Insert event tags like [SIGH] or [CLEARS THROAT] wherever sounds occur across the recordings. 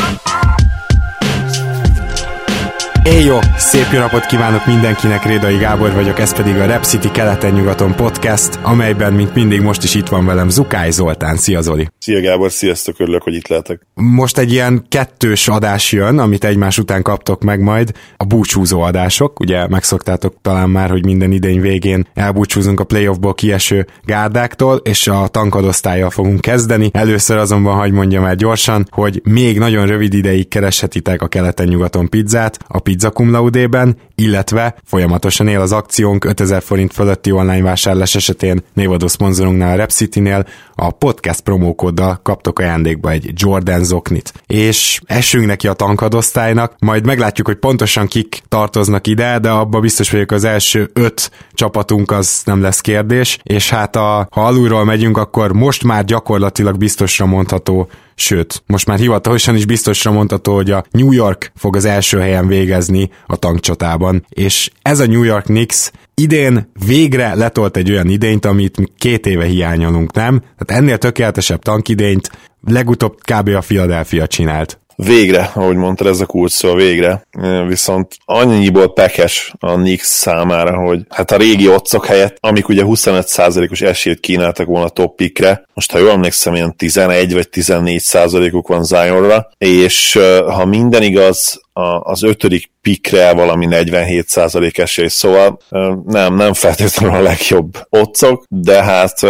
Bye. Éjjó! Szép jó napot kívánok mindenkinek, Rédai Gábor vagyok, ez pedig a Rep City keleten-nyugaton podcast, amelyben, mint mindig, most is itt van velem Zukály Zoltán. Szia Zoli! Szia Gábor, sziasztok, örülök, hogy itt lehetek. Most egy ilyen kettős adás jön, amit egymás után kaptok meg majd, a búcsúzó adások. Ugye megszoktátok talán már, hogy minden idény végén elbúcsúzunk a playoffból kieső gárdáktól, és a tankadosztályjal fogunk kezdeni. Először azonban hagy mondjam el gyorsan, hogy még nagyon rövid ideig kereshetitek a keleten-nyugaton pizzát a Pizza Cum Laude-ben, illetve folyamatosan él az akciónk 5000 forint fölötti online vásárlás esetén névadó szponzorunknál a Rep City-nél a podcast promókóddal kaptok ajándékba egy Jordan zoknit. És essünk neki a tankadosztálynak, majd meglátjuk, hogy pontosan kik tartoznak ide, de abba biztos vagyok az első öt csapatunk az nem lesz kérdés, és hát a, ha alulról megyünk, akkor most már gyakorlatilag biztosra mondható sőt, most már hivatalosan is biztosra mondható, hogy a New York fog az első helyen végezni a tankcsatában, és ez a New York Knicks idén végre letolt egy olyan idényt, amit mi két éve hiányolunk, nem? Tehát ennél tökéletesebb tankidényt legutóbb kb. a Philadelphia csinált. Végre, ahogy mondtad, ez a kulcs szó, végre. Viszont annyiból pekes a Knicks számára, hogy hát a régi otcok helyett, amik ugye 25%-os esélyt kínáltak volna a top most ha jól emlékszem, ilyen 11 vagy 14 százalékuk van Zionra, és ha minden igaz, az ötödik pikre valami 47% esély, szóval nem, nem feltétlenül a legjobb otcok, de hát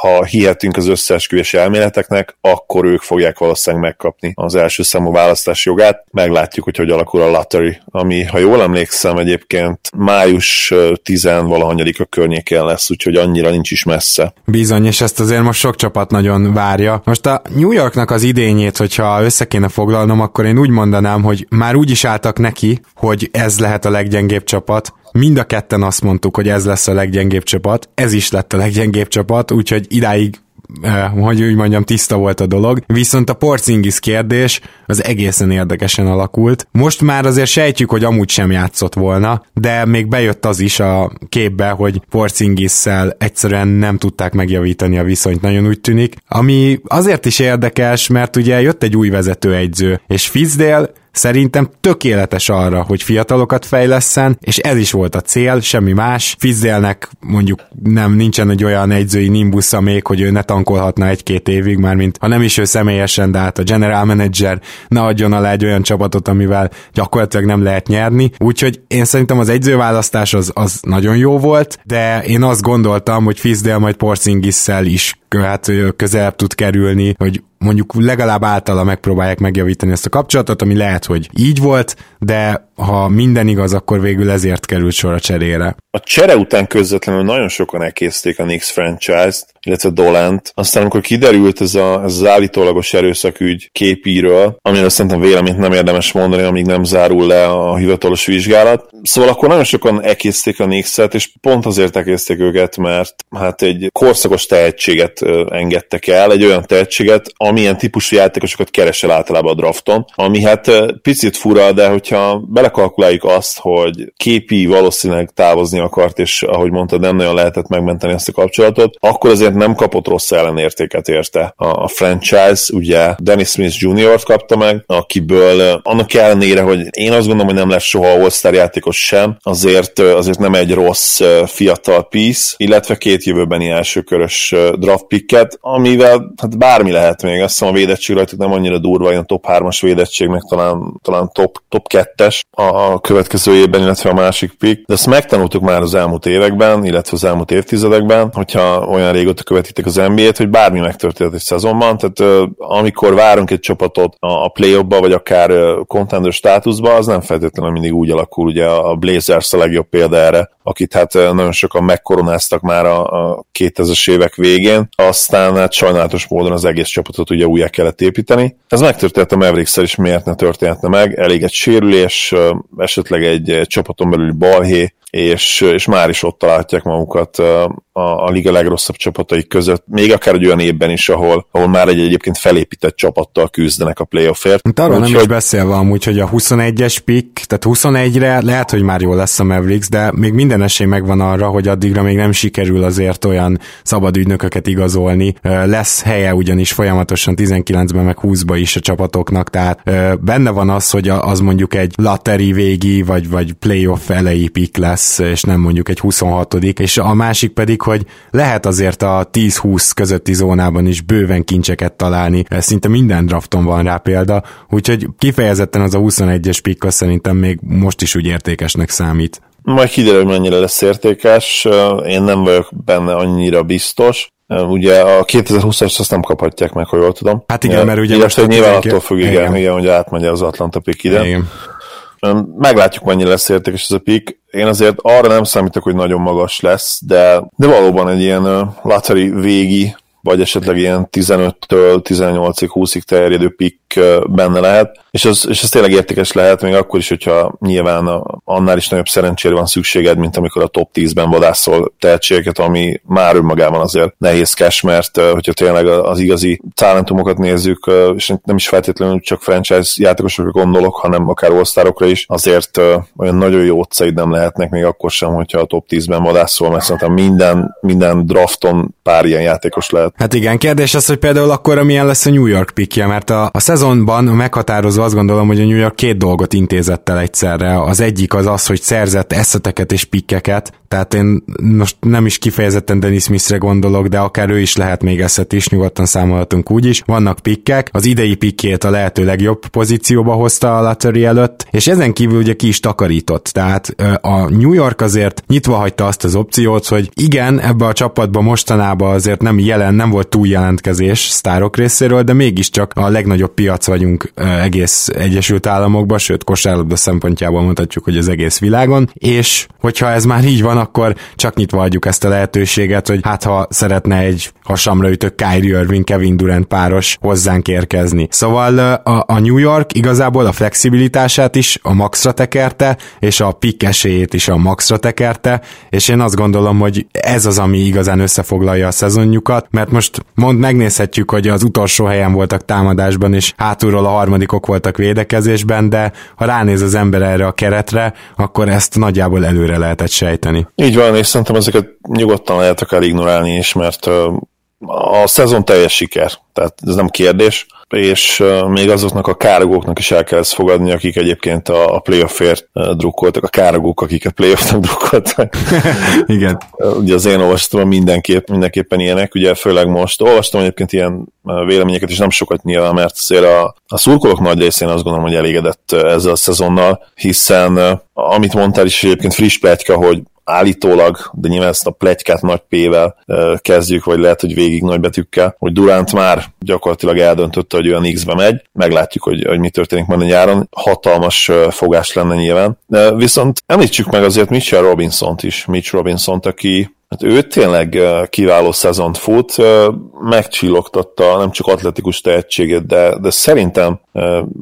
ha hihetünk az összeesküvés elméleteknek, akkor ők fogják valószínűleg megkapni az első számú választási jogát. Meglátjuk, hogy hogy alakul a lottery, ami, ha jól emlékszem, egyébként május 10 a környékén lesz, úgyhogy annyira nincs is messze. Bizony, és ezt azért most sok csapat nagyon várja. Most a New Yorknak az idényét, hogyha össze kéne foglalnom, akkor én úgy mondanám, hogy már úgy is álltak neki, hogy ez lehet a leggyengébb csapat, Mind a ketten azt mondtuk, hogy ez lesz a leggyengébb csapat, ez is lett a leggyengébb csapat, úgyhogy idáig eh, hogy úgy mondjam, tiszta volt a dolog. Viszont a Porzingis kérdés az egészen érdekesen alakult. Most már azért sejtjük, hogy amúgy sem játszott volna, de még bejött az is a képbe, hogy Porzingisszel egyszerűen nem tudták megjavítani a viszonyt, nagyon úgy tűnik. Ami azért is érdekes, mert ugye jött egy új vezetőegyző, és Fizdale Szerintem tökéletes arra, hogy fiatalokat fejleszen, és ez is volt a cél, semmi más. Fizzélnek mondjuk nem nincsen egy olyan egyzői nimbusza még, hogy ő ne tankolhatna egy-két évig, már mint ha nem is ő személyesen, de hát a general manager ne adjon alá egy olyan csapatot, amivel gyakorlatilag nem lehet nyerni. Úgyhogy én szerintem az egyzőválasztás az, az nagyon jó volt, de én azt gondoltam, hogy Fizdale majd Porzingisszel is hát közelebb tud kerülni, hogy mondjuk legalább általa megpróbálják megjavítani ezt a kapcsolatot, ami lehet, hogy így volt, de ha minden igaz, akkor végül ezért került sor a cserére. A csere után közvetlenül nagyon sokan elkészték a Knicks franchise-t, illetve Dolent. Aztán amikor kiderült ez, a, ez az állítólagos erőszakügy képíről, amiről szerintem véleményt nem érdemes mondani, amíg nem zárul le a hivatalos vizsgálat. Szóval akkor nagyon sokan elkészték a Knicks-et, és pont azért elkészték őket, mert hát egy korszakos tehetséget engedtek el, egy olyan tehetséget, amilyen típusú játékosokat keresel általában a drafton, ami hát picit fura, de hogyha belekalkuláljuk azt, hogy képi valószínűleg távozni akart, és ahogy mondtad, nem nagyon lehetett megmenteni ezt a kapcsolatot, akkor azért nem kapott rossz ellenértéket érte a, franchise, ugye Dennis Smith Jr.-t kapta meg, akiből annak ellenére, hogy én azt gondolom, hogy nem lesz soha all játékos sem, azért, azért nem egy rossz fiatal piece, illetve két jövőbeni elsőkörös draft pikket, amivel hát bármi lehet még, azt hiszem a védettség rajtuk nem annyira durva, ilyen top 3-as védettség, meg talán, talán top, top 2-es a következő évben, illetve a másik pick, de ezt megtanultuk már az elmúlt években, illetve az elmúlt évtizedekben, hogyha olyan régóta követitek az NBA-t, hogy bármi megtörtént egy szezonban, tehát amikor várunk egy csapatot a play vagy akár contender státuszba, az nem feltétlenül mindig úgy alakul, ugye a Blazers a legjobb példa erre, akit hát nagyon sokan megkoronáztak már a, a 2000-es évek végén, aztán hát sajnálatos módon az egész csapatot ugye újra kellett építeni. Ez megtörtént a mavericks is, miért ne történhetne meg? Elég egy sérülés, esetleg egy csapaton belüli balhé, és, és már is ott találják magukat a, a liga legrosszabb csapatai között, még akár egy olyan évben is, ahol, ahol már egy egyébként felépített csapattal küzdenek a playoffért. Hát arról nem is beszélve amúgy, hogy a 21-es pick, tehát 21-re lehet, hogy már jó lesz a Mavericks, de még minden esély megvan arra, hogy addigra még nem sikerül azért olyan szabad ügynököket igazolni. Lesz helye ugyanis folyamatosan 19-ben meg 20-ba is a csapatoknak, tehát benne van az, hogy az mondjuk egy lateri végi, vagy, vagy playoff elejé pick lesz, lesz, és nem mondjuk egy 26 és a másik pedig, hogy lehet azért a 10-20 közötti zónában is bőven kincseket találni, szinte minden drafton van rá példa, úgyhogy kifejezetten az a 21-es pikka szerintem még most is úgy értékesnek számít. Majd kiderül, mennyire lesz értékes, én nem vagyok benne annyira biztos, Ugye a 2020-as azt nem kaphatják meg, hogy jól tudom. Hát igen, mert ugye most nyilván attól függ, igen, igen, igen, hogy átmegy az Atlanta pick ide. Igen. Meglátjuk, mennyire lesz értékes ez a pick. Én azért arra nem számítok, hogy nagyon magas lesz, de, de valóban egy ilyen lottery végi vagy esetleg ilyen 15-től 18-ig, 20-ig terjedő pick benne lehet, és az, és az tényleg értékes lehet, még akkor is, hogyha nyilván annál is nagyobb szerencsére van szükséged, mint amikor a top 10-ben vadászol tehetségeket, ami már önmagában azért nehézkes, mert hogyha tényleg az igazi talentumokat nézzük, és nem is feltétlenül csak franchise játékosokra gondolok, hanem akár osztárokra is, azért olyan nagyon jó utcaid nem lehetnek még akkor sem, hogyha a top 10-ben vadászol, mert szerintem minden, minden drafton pár ilyen játékos lehet. Hát igen, kérdés az, hogy például akkor milyen lesz a New York pickje, mert a, a szezonban meghatározó azt gondolom, hogy a New York két dolgot intézett el egyszerre. Az egyik az az, hogy szerzett eszeteket és pikkeket, tehát én most nem is kifejezetten Dennis Smithre gondolok, de akár ő is lehet még eszet is, nyugodtan számolhatunk úgy is. Vannak pikkek, az idei pikkét a lehető legjobb pozícióba hozta a Lattery előtt, és ezen kívül ugye ki is takarított. Tehát a New York azért nyitva hagyta azt az opciót, hogy igen, ebbe a csapatba mostanában azért nem jelen, nem volt túl jelentkezés sztárok részéről, de mégiscsak a legnagyobb piac vagyunk egész Egyesült Államokban, sőt kosárlabda szempontjából mondhatjuk, hogy az egész világon, és hogyha ez már így van, akkor csak nyitva adjuk ezt a lehetőséget, hogy hát ha szeretne egy hasamra ütő Kyrie Irving, Kevin Durant páros hozzánk érkezni. Szóval a, a New York igazából a flexibilitását is a maxra tekerte, és a pick esélyét is a maxra tekerte, és én azt gondolom, hogy ez az, ami igazán összefoglalja a szezonjukat, mert most mond megnézhetjük, hogy az utolsó helyen voltak támadásban, és hátulról a harmadikok voltak védekezésben, de ha ránéz az ember erre a keretre, akkor ezt nagyjából előre lehetett sejteni. Így van, és szerintem ezeket nyugodtan lehet akár ignorálni is, mert a szezon teljes siker, tehát ez nem kérdés, és még azoknak a károgóknak is el kell ezt fogadni, akik egyébként a, playoffért drukkoltak, a károgók, akik a playoffnak drukkoltak. [LAUGHS] Igen. Ugye az én olvastam mindenképp, mindenképpen ilyenek, ugye főleg most. Olvastam egyébként ilyen véleményeket, és nem sokat nyilván, mert azért a, a szurkolók nagy részén azt gondolom, hogy elégedett ezzel a szezonnal, hiszen amit mondtál is egyébként friss pletyka, hogy állítólag, de nyilván ezt a plegykát nagy P-vel kezdjük, vagy lehet, hogy végig nagybetűkkel, hogy Durant már gyakorlatilag eldöntötte, hogy olyan X-be megy, meglátjuk, hogy, hogy mi történik majd a nyáron, hatalmas fogás lenne nyilván. De viszont említsük meg azért Mitchell Robinson-t is, Mitch Robinson-t, aki Hát ő tényleg kiváló szezont fut, megcsillogtatta nem csak atletikus tehetséget, de, de szerintem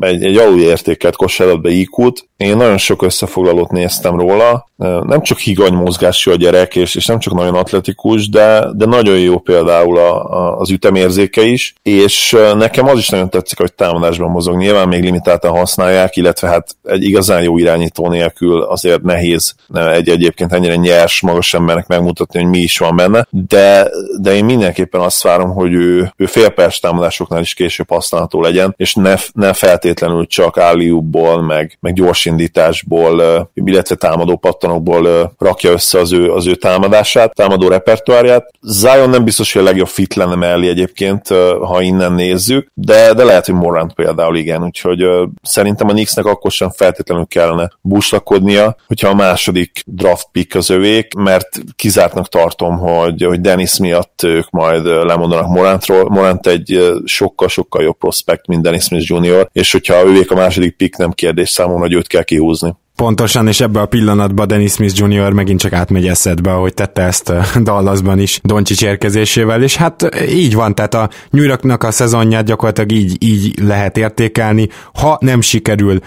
egy, egy alulértékelt kosárlabda iq Én nagyon sok összefoglalót néztem róla, nem csak higany mozgású a gyerek, és, és nem csak nagyon atletikus, de, de nagyon jó például a, a, az ütemérzéke is, és nekem az is nagyon tetszik, hogy támadásban mozog. Nyilván még limitáltan használják, illetve hát egy igazán jó irányító nélkül azért nehéz egy egyébként ennyire nyers, magas embernek megmutatni, hogy mi is van benne, de, de én mindenképpen azt várom, hogy ő, ő félperc támadásoknál is később használható legyen, és ne, ne feltétlenül csak álliubból, meg, meg gyorsindításból, illetve támadó pattanokból rakja össze az ő, az ő támadását, támadó repertoárját. Zion nem biztos, hogy a legjobb fit lenne mellé egyébként, ha innen nézzük, de, de lehet, hogy Morant például igen, úgyhogy szerintem a Knicksnek akkor sem feltétlenül kellene buslakodnia, hogyha a második draft pick az övék, mert kizártnak tartom, hogy, hogy Dennis miatt ők majd lemondanak Morantról. Morant egy sokkal-sokkal jobb prospekt, mint Dennis Smith Jr., és hogyha ővék a második pick, nem kérdés számomra, hogy őt kell kihúzni. Pontosan, és ebbe a pillanatban Dennis Smith Jr. megint csak átmegy eszedbe, ahogy tette ezt [LAUGHS] Dallasban is Doncsics érkezésével, és hát így van, tehát a New Yorknak a szezonját gyakorlatilag így, így lehet értékelni, ha nem sikerül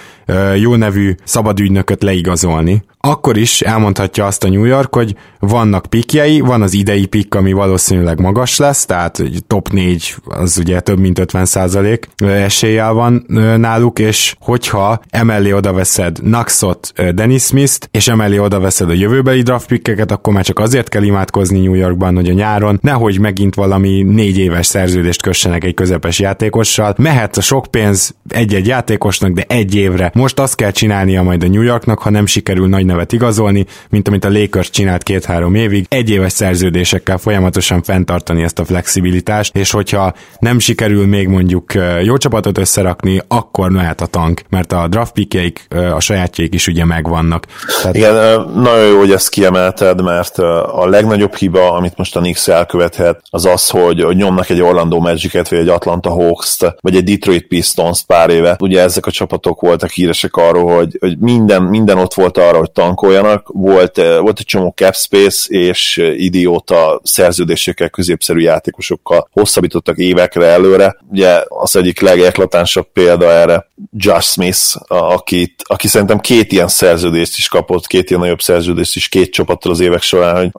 jó nevű szabadügynököt leigazolni, akkor is elmondhatja azt a New York, hogy vannak pikjei, van az idei pikk, ami valószínűleg magas lesz, tehát top 4 az ugye több mint 50% eséllyel van náluk, és hogyha emellé oda veszed Naxot, Dennis Smith-t, és emellé oda veszed a jövőbeli draft pickeket, akkor már csak azért kell imádkozni New Yorkban, hogy a nyáron nehogy megint valami négy éves szerződést kössenek egy közepes játékossal. Mehet a sok pénz egy-egy játékosnak, de egy évre. Most azt kell csinálnia majd a New Yorknak, ha nem sikerül nagy nevet igazolni, mint amit a Lakers csinált két-három évig, egy éves szerződésekkel folyamatosan fenntartani ezt a flexibilitást, és hogyha nem sikerül még mondjuk jó csapatot összerakni, akkor mehet a tank, mert a draft pickjeik, a sajátjaik is ugye megvannak. Tehát... Igen, nagyon jó, hogy ezt kiemelted, mert a legnagyobb hiba, amit most a Knicks elkövethet, az az, hogy, nyomnak egy Orlando Magic-et, vagy egy Atlanta Hawks-t, vagy egy Detroit Pistons pár éve. Ugye ezek a csapatok voltak híresek arról, hogy, hogy minden, minden ott volt arra, hogy tankoljanak. Volt, volt egy csomó cap space, és idióta szerződésekkel, középszerű játékosokkal hosszabbítottak évekre előre. Ugye az egyik legeklatánsabb példa erre Josh Smith, akit, aki szerintem két ilyen szerződést is kapott, két ilyen nagyobb szerződést is két csapattal az évek során, hogy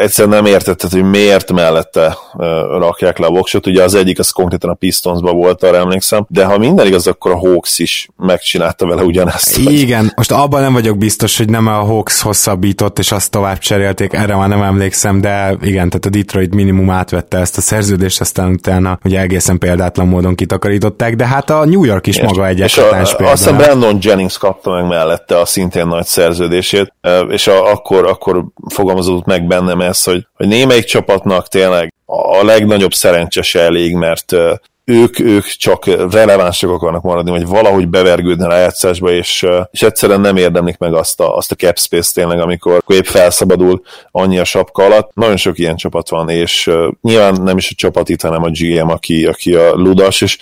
egyszerűen nem értetted, hogy miért mellette rakják le a voksot. Ugye az egyik az konkrétan a Pistonsba volt, arra emlékszem, de ha minden igaz, akkor a Hawks is megcsinálta vele ugyanezt. Igen, most abban nem vagyok biztos, hogy nem a Hawks hosszabbított, és azt tovább cserélték, erre már nem emlékszem, de igen, tehát a Detroit minimum átvette ezt a szerződést, aztán utána ugye egészen példátlan módon kitakarították, de hát a New York is és, maga egy a, példa. Azt a Brandon Jennings kapta meg mellette a szintén nagy szerződését, és a, akkor, akkor fogalmazódott meg bennem ez, hogy, hogy némelyik csapatnak tényleg a legnagyobb szerencsese elég, mert ők, ők csak relevánsak akarnak maradni, vagy valahogy bevergődni a rájátszásba, és, és egyszerűen nem érdemlik meg azt a, azt a cap space tényleg, amikor épp felszabadul annyi a sapka alatt. Nagyon sok ilyen csapat van, és nyilván nem is a csapat itt, hanem a GM, aki, aki a ludas, és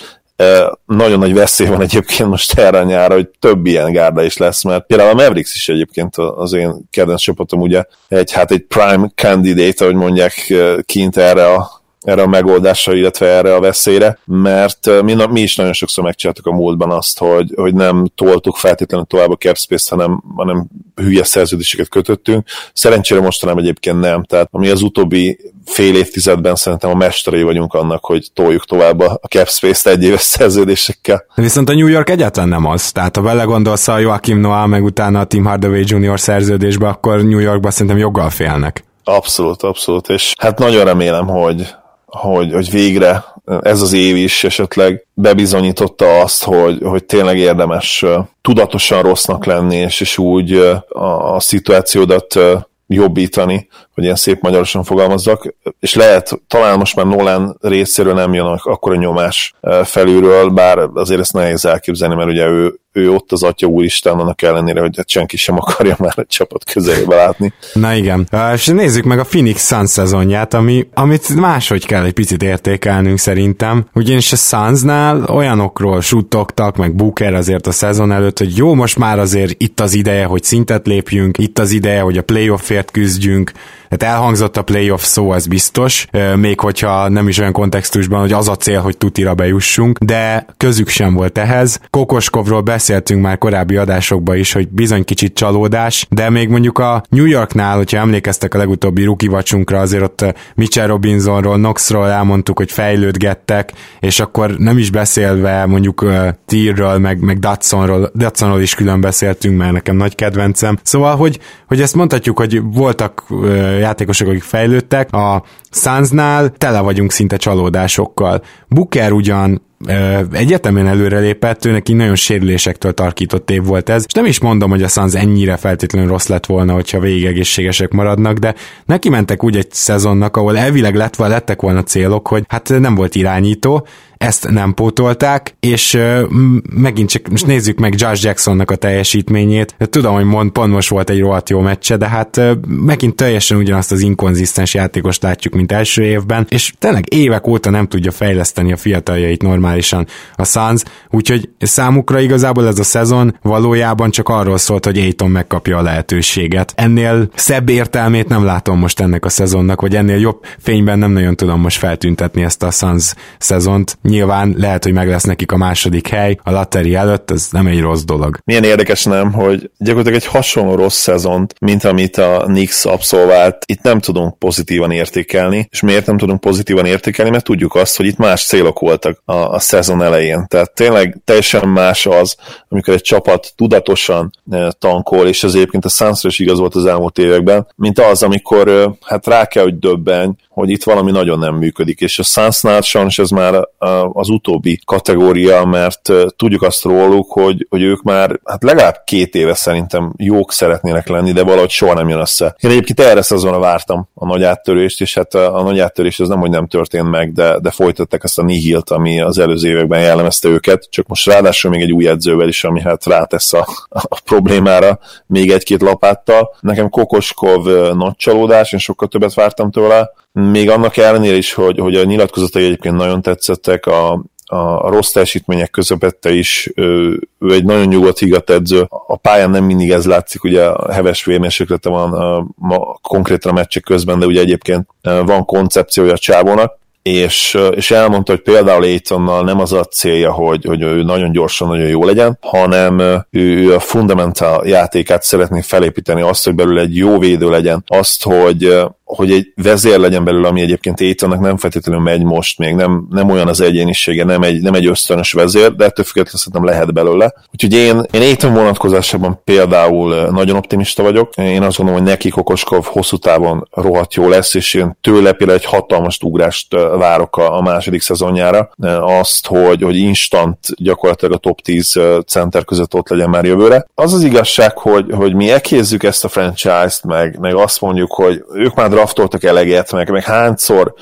nagyon nagy veszély van egyébként most erre a nyára, hogy több ilyen gárda is lesz, mert például a Mavericks is egyébként az én kedvenc csapatom ugye egy, hát egy prime candidate, ahogy mondják kint erre a erre a megoldásra, illetve erre a veszélyre, mert mi, mi is nagyon sokszor megcsináltuk a múltban azt, hogy, hogy nem toltuk feltétlenül tovább a cap space hanem, hanem hülye szerződéseket kötöttünk. Szerencsére mostanában egyébként nem, tehát ami az utóbbi fél évtizedben szerintem a mesterei vagyunk annak, hogy toljuk tovább a cap space-t egy éves szerződésekkel. Viszont a New York egyáltalán nem az. Tehát ha belegondolsz a Joachim Noah, meg utána a Tim Hardaway Jr. szerződésbe, akkor New Yorkban szerintem joggal félnek. Abszolút, abszolút, és hát nagyon remélem, hogy, hogy, hogy végre ez az év is esetleg bebizonyította azt, hogy, hogy tényleg érdemes tudatosan rossznak lenni, és, és úgy a, a szituációdat jobbítani, hogy ilyen szép magyarosan fogalmazzak, és lehet, talán most már Nolan részéről nem jön akkor a nyomás felülről, bár azért ezt nehéz elképzelni, mert ugye ő, ő ott az atya úristen, annak ellenére, hogy senki sem akarja már egy csapat közelébe látni. Na igen, és nézzük meg a Phoenix Suns szezonját, ami, amit máshogy kell egy picit értékelnünk szerintem, ugyanis a Sunsnál olyanokról suttogtak, meg Booker azért a szezon előtt, hogy jó, most már azért itt az ideje, hogy szintet lépjünk, itt az ideje, hogy a playoffért küzdjünk, tehát elhangzott a playoff szó, az biztos, még hogyha nem is olyan kontextusban, hogy az a cél, hogy tutira bejussunk, de közük sem volt ehhez. Kokoskovról beszéltünk már korábbi adásokban is, hogy bizony kicsit csalódás, de még mondjuk a New Yorknál, hogyha emlékeztek a legutóbbi ruki vacsunkra, azért ott Mitchell Robinsonról, Knoxról elmondtuk, hogy fejlődgettek, és akkor nem is beszélve mondjuk uh, Tírről, meg, meg Datsonról, Datsonról is külön beszéltünk, mert nekem nagy kedvencem. Szóval, hogy, hogy ezt mondhatjuk, hogy voltak uh, játékosok, akik fejlődtek. A Sunsnál tele vagyunk szinte csalódásokkal. Booker ugyan egyetemen előrelépett, ő neki nagyon sérülésektől tarkított év volt ez, és nem is mondom, hogy a Suns ennyire feltétlenül rossz lett volna, hogyha végig egészségesek maradnak, de neki mentek úgy egy szezonnak, ahol elvileg lett, lettek volna célok, hogy hát nem volt irányító, ezt nem pótolták, és megint csak most nézzük meg Josh Jacksonnak a teljesítményét. Tudom, hogy mond, pont most volt egy rohadt jó meccse, de hát megint teljesen ugyanazt az inkonzisztens játékost látjuk, mint első évben, és tényleg évek óta nem tudja fejleszteni a fiataljait normálisan a Suns, úgyhogy számukra igazából ez a szezon valójában csak arról szólt, hogy Aiton megkapja a lehetőséget. Ennél szebb értelmét nem látom most ennek a szezonnak, vagy ennél jobb fényben nem nagyon tudom most feltüntetni ezt a Suns szezont nyilván lehet, hogy meg lesz nekik a második hely a Lateri előtt, ez nem egy rossz dolog. Milyen érdekes nem, hogy gyakorlatilag egy hasonló rossz szezont, mint amit a Knicks abszolvált, itt nem tudunk pozitívan értékelni, és miért nem tudunk pozitívan értékelni, mert tudjuk azt, hogy itt más célok voltak a, a szezon elején. Tehát tényleg teljesen más az, amikor egy csapat tudatosan e, tankol, és ez egyébként a Sunsra is igaz volt az elmúlt években, mint az, amikor e, hát rá kell, hogy döbbenj, hogy itt valami nagyon nem működik, és a Sunsnál sajnos ez már az utóbbi kategória, mert tudjuk azt róluk, hogy, hogy ők már hát legalább két éve szerintem jók szeretnének lenni, de valahogy soha nem jön össze. Én egyébként erre szezonra vártam a nagy áttörést, és hát a nagy áttörés az nem, hogy nem történt meg, de, de folytatták ezt a nihilt, ami az előző években jellemezte őket, csak most ráadásul még egy új edzővel is, ami hát rátesz a, a problémára még egy-két lapáttal. Nekem Kokoskov nagy csalódás, én sokkal többet vártam tőle, még annak ellenére is, hogy, hogy a nyilatkozatai egyébként nagyon tetszettek, a, a rossz teljesítmények közepette is, ő, ő egy nagyon nyugodt higat edző. A pályán nem mindig ez látszik, ugye a heves vérmérséklete van a, ma, konkrétan a meccsek közben, de ugye egyébként van koncepciója a csávónak, és, és elmondta, hogy például Aitonnal nem az a célja, hogy, hogy ő nagyon gyorsan, nagyon jó legyen, hanem ő, ő a fundamental játékát szeretné felépíteni, azt, hogy belül egy jó védő legyen, azt, hogy, hogy egy vezér legyen belőle, ami egyébként Aitonnak nem feltétlenül megy most még, nem, nem olyan az egyénisége, nem egy, nem egy ösztönös vezér, de ettől függetlenül szerintem lehet belőle. Úgyhogy én, én Aiton vonatkozásában például nagyon optimista vagyok. Én azt gondolom, hogy neki Kokoskov hosszú távon rohadt jó lesz, és én tőle például egy hatalmas ugrást várok a, a második szezonjára. Azt, hogy, hogy instant gyakorlatilag a top 10 center között ott legyen már jövőre. Az az igazság, hogy, hogy mi ekézzük ezt a franchise-t, meg, meg azt mondjuk, hogy ők már draftoltak eleget, meg, meg hányszor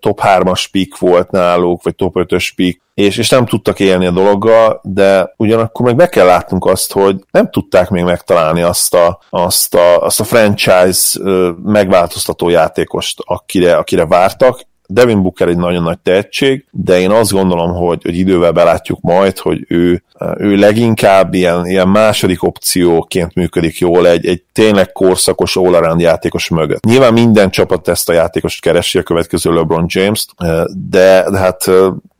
top 3-as pick volt náluk, vagy top 5-ös pick, és, és nem tudtak élni a dologgal, de ugyanakkor meg be kell látnunk azt, hogy nem tudták még megtalálni azt a, azt a, azt a franchise megváltoztató játékost, akire, akire vártak, Devin Booker egy nagyon nagy tehetség, de én azt gondolom, hogy, hogy idővel belátjuk majd, hogy ő, ő leginkább ilyen, ilyen második opcióként működik jól egy, egy tényleg korszakos all játékos mögött. Nyilván minden csapat ezt a játékost keresi a következő LeBron James-t, de, de hát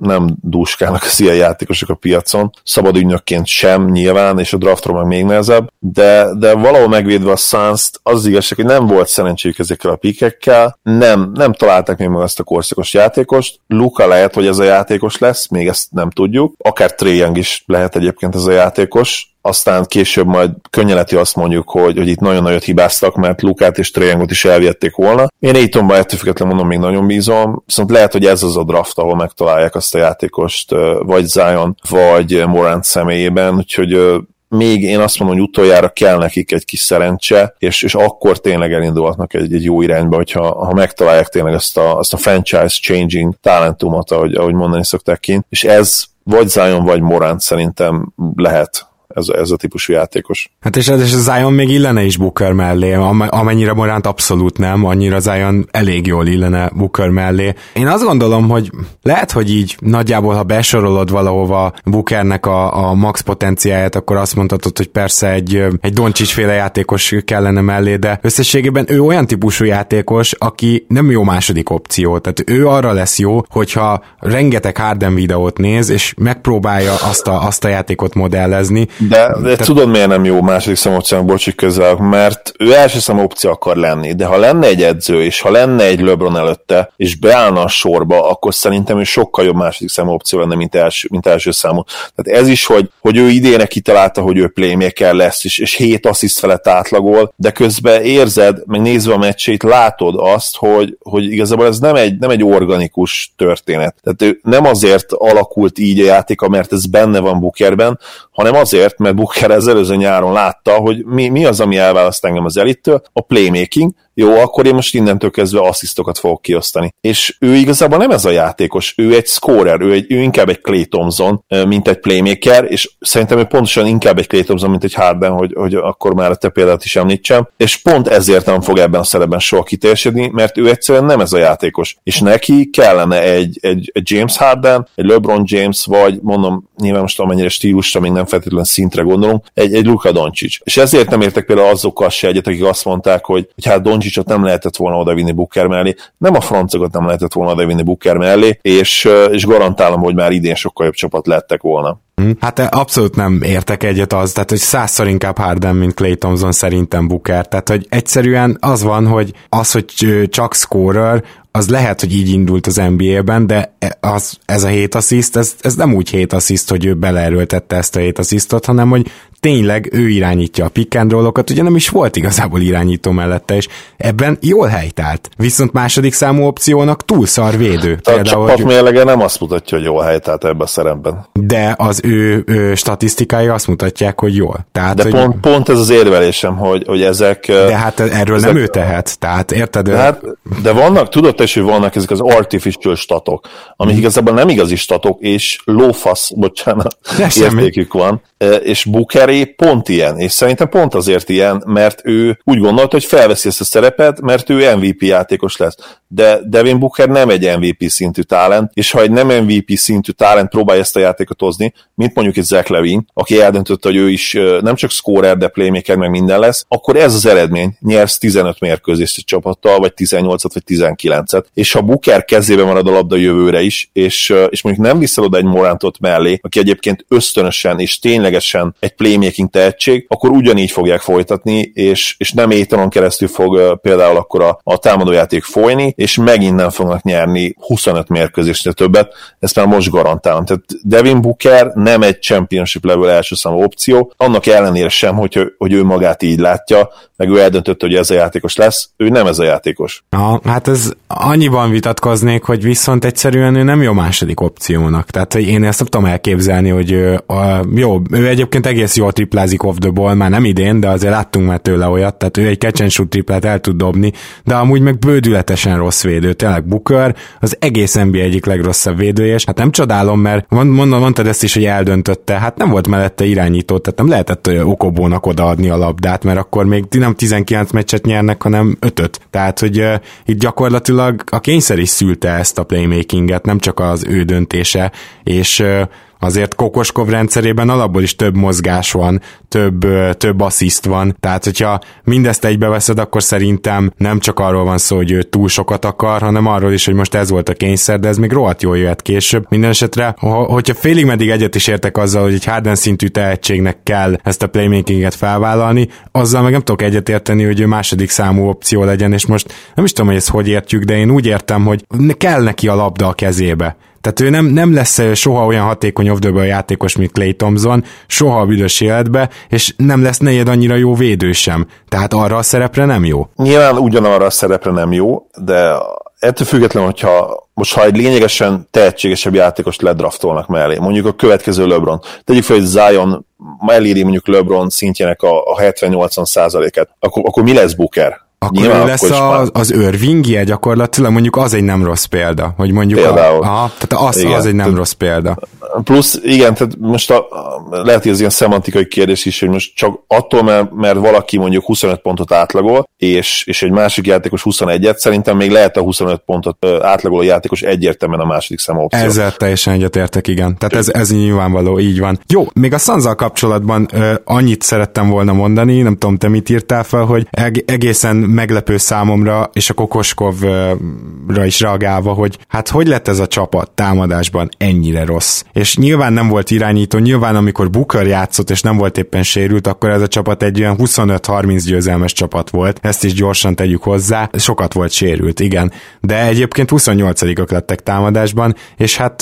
nem dúskálnak az ilyen játékosok a piacon, szabad ügynökként sem nyilván, és a draftról meg még nehezebb, de, de valahol megvédve a suns az igazság, hogy nem volt szerencséjük ezekkel a pikekkel, nem, nem találták még meg azt a korszakos játékost, Luka lehet, hogy ez a játékos lesz, még ezt nem tudjuk, akár Trae Young is lehet egyébként ez a játékos, aztán később majd könnyeleti azt mondjuk, hogy, hogy itt nagyon nagyot hibáztak, mert Lukát és Triangot is elviették volna. Én Aitonban ettől függetlenül mondom, még nagyon bízom, viszont lehet, hogy ez az a draft, ahol megtalálják azt a játékost, vagy Zion, vagy Morant személyében, úgyhogy még én azt mondom, hogy utoljára kell nekik egy kis szerencse, és, és akkor tényleg elindulhatnak egy, egy jó irányba, hogyha ha megtalálják tényleg azt a, azt a franchise changing talentumot, ahogy, ahogy mondani szokták kint, és ez vagy Zion, vagy Morant szerintem lehet ez, ez a típusú játékos. Hát és és Zion még illene is Booker mellé, amennyire Morant abszolút nem, annyira Zion elég jól illene Booker mellé. Én azt gondolom, hogy lehet, hogy így nagyjából, ha besorolod valahova Bookernek a, a max potenciáját, akkor azt mondhatod, hogy persze egy, egy Doncsics féle játékos kellene mellé, de összességében ő olyan típusú játékos, aki nem jó második opció. Tehát ő arra lesz jó, hogyha rengeteg Harden videót néz, és megpróbálja azt a, azt a játékot modellezni, De, de Tehát... tudod, miért nem jó második számú opciónak, bocsi közel, mert ő első számú opció akar lenni, de ha lenne egy edző, és ha lenne egy LeBron előtte, és beállna a sorba, akkor szerintem ő sokkal jobb második számú opció lenne, mint első, mint első számú. Tehát ez is, hogy, hogy ő idének kitalálta, hogy ő playmaker lesz, és, és 7 assziszt felett átlagol, de közben érzed, meg nézve a meccsét, látod azt, hogy, hogy igazából ez nem egy, nem egy organikus történet. Tehát ő nem azért alakult így a játéka, mert ez benne van Bookerben, hanem azért, mert Booker az előző nyáron látta, hogy mi, mi az, ami elválaszt engem az elittől, a playmaking, jó, akkor én most innentől kezdve asszisztokat fogok kiosztani. És ő igazából nem ez a játékos, ő egy scorer, ő, egy, ő inkább egy Clay Thompson, mint egy playmaker, és szerintem ő pontosan inkább egy Clay Thompson, mint egy Harden, hogy, hogy akkor már a te példát is említsem, és pont ezért nem fog ebben a szerepben soha kiteljesedni, mert ő egyszerűen nem ez a játékos. És neki kellene egy, egy, egy James Harden, egy LeBron James, vagy mondom, nyilván most amennyire stílusra még nem feltétlenül szintre gondolunk, egy, egy Luka Doncic. És ezért nem értek például azokkal se egyet, akik azt mondták, hogy, hogy hát Doncicot nem lehetett volna odavinni Booker mellé, nem a francokat nem lehetett volna odavinni Booker mellé, és, és garantálom, hogy már idén sokkal jobb csapat lettek volna. Hm? Hát abszolút nem értek egyet az, tehát hogy százszor inkább Harden, mint Clay Thompson szerintem Booker, tehát hogy egyszerűen az van, hogy az, hogy csak scorer, az lehet, hogy így indult az NBA-ben, de az, ez a hét assziszt, ez, ez nem úgy hét assziszt, hogy ő beleerőltette ezt a hét asszisztot, hanem hogy tényleg ő irányítja a pick and roll-okat, ugye nem is volt igazából irányító mellette, és ebben jól helytált. Viszont második számú opciónak túl szar védő. A Például, csapat hogy... mérlege nem azt mutatja, hogy jól helytált ebben a szerepben. De az ő, ő statisztikái azt mutatják, hogy jól. Tehát, de hogy... pont, pont ez az érvelésem, hogy, hogy ezek... De hát erről ezek... nem ő tehet, tehát érted? De, hát, de vannak, tudod is, hogy vannak ezek az artificial statok, amik hmm. igazából nem igazi statok, és lófasz, bocsánat, értékük van, és Bukeré pont ilyen, és szerintem pont azért ilyen, mert ő úgy gondolta, hogy felveszi ezt a szerepet, mert ő MVP játékos lesz. De Devin Booker nem egy MVP szintű talent, és ha egy nem MVP szintű talent próbálja ezt a játékot hozni, mint mondjuk egy Zach Levine, aki eldöntötte, hogy ő is nem csak scorer, de playmaker, meg minden lesz, akkor ez az eredmény, nyersz 15 mérkőzést egy csapattal, vagy 18-at, vagy 19-et, és ha Booker kezébe marad a labda jövőre is, és, és mondjuk nem viszel oda egy Morantot mellé, aki egyébként ösztönösen és ténylegesen egy playmaking tehetség, akkor ugyanígy fogják folytatni, és, és nem étonon keresztül fog például akkor a, a támadójáték folyni, és megint nem fognak nyerni 25 mérkőzésnél többet, ezt már most garantálom. Tehát Devin Booker nem egy championship level első számú opció, annak ellenére sem, hogy, hogy ő magát így látja, meg ő eldöntötte, hogy ez a játékos lesz, ő nem ez a játékos. Na, hát ez annyiban vitatkoznék, hogy viszont egyszerűen ő nem jó második opciónak. Tehát, hogy én ezt nem tudom elképzelni, hogy a, jó, ő egyébként egész jól triplázik off the ball, már nem idén, de azért láttunk már tőle olyat, tehát ő egy catch and triplát el tud dobni, de amúgy meg bődületesen rossz védő. Tényleg Booker az egész NBA egyik legrosszabb védője, és hát nem csodálom, mert mondom, mondtad ezt is, hogy eldöntötte, hát nem volt mellette irányító, tehát nem lehetett Okobónak odaadni a labdát, mert akkor még nem 19 meccset nyernek, hanem 5 Tehát, hogy uh, itt gyakorlatilag a kényszer is szülte ezt a playmakinget, nem csak az ő döntése, és uh, azért Kokoskov rendszerében alapból is több mozgás van, több, több assziszt van, tehát hogyha mindezt egybeveszed, akkor szerintem nem csak arról van szó, hogy ő túl sokat akar, hanem arról is, hogy most ez volt a kényszer, de ez még rohadt jól jöhet később. Minden esetre, hogyha félig meddig egyet is értek azzal, hogy egy Harden szintű tehetségnek kell ezt a playmakinget felvállalni, azzal meg nem tudok egyet érteni, hogy ő második számú opció legyen, és most nem is tudom, hogy ezt hogy értjük, de én úgy értem, hogy kell neki a labda a kezébe. Tehát ő nem, nem lesz soha olyan hatékony off játékos, mint Clay Thompson, soha a büdös életbe, és nem lesz negyed annyira jó védő sem. Tehát arra a szerepre nem jó. Nyilván ugyanarra a szerepre nem jó, de ettől függetlenül, hogyha most ha egy lényegesen tehetségesebb játékost ledraftolnak mellé, mondjuk a következő LeBron, tegyük fel, hogy Zion eléri mondjuk LeBron szintjének a, a 70-80 százaléket, akkor, akkor mi lesz Booker? Akkor Nyilván, ő lesz akkor a, már... az Irvingje gyakorlatilag, mondjuk az egy nem rossz példa, hogy mondjuk Például. A, aha, tehát az, igen, az egy nem tehát, rossz példa. Plusz, igen, tehát most a, lehet, hogy ez ilyen szemantikai kérdés is, hogy most csak attól, mert, mert valaki mondjuk 25 pontot átlagol, és, és egy másik játékos 21-et, szerintem még lehet a 25 pontot átlagoló játékos egyértelműen a második számú opció. Ezzel teljesen egyetértek, igen. Tehát ez, ez nyilvánvaló, így van. Jó, még a Sanzal kapcsolatban ö, annyit szerettem volna mondani, nem tudom, te mit írtál fel, hogy eg- egészen meglepő számomra, és a Kokoskovra is reagálva, hogy hát hogy lett ez a csapat támadásban ennyire rossz. És nyilván nem volt irányító, nyilván amikor Booker játszott, és nem volt éppen sérült, akkor ez a csapat egy olyan 25-30 győzelmes csapat volt. Ezt is gyorsan tegyük hozzá. Sokat volt sérült, igen. De egyébként 28-ak lettek támadásban, és hát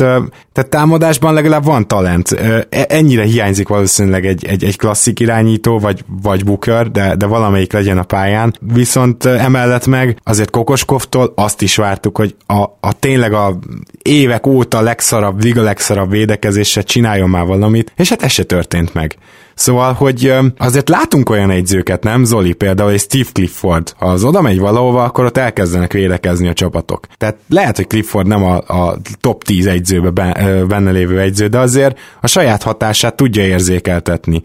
tehát támadásban legalább van talent. E, ennyire hiányzik valószínűleg egy, egy, egy klasszik irányító, vagy, vagy Booker, de, de valamelyik legyen a pályán. Viszont emellett meg azért Kokoskovtól azt is vártuk, hogy a, a tényleg a évek óta legszarabb, liga legszarabb védekezésre csináljon már valamit, és hát ez se történt meg. Szóval, hogy azért látunk olyan egyzőket, nem? Zoli például, egy Steve Clifford. Ha az oda megy valahova, akkor ott elkezdenek védekezni a csapatok. Tehát lehet, hogy Clifford nem a, a top 10 egyzőbe benne lévő egyző, de azért a saját hatását tudja érzékeltetni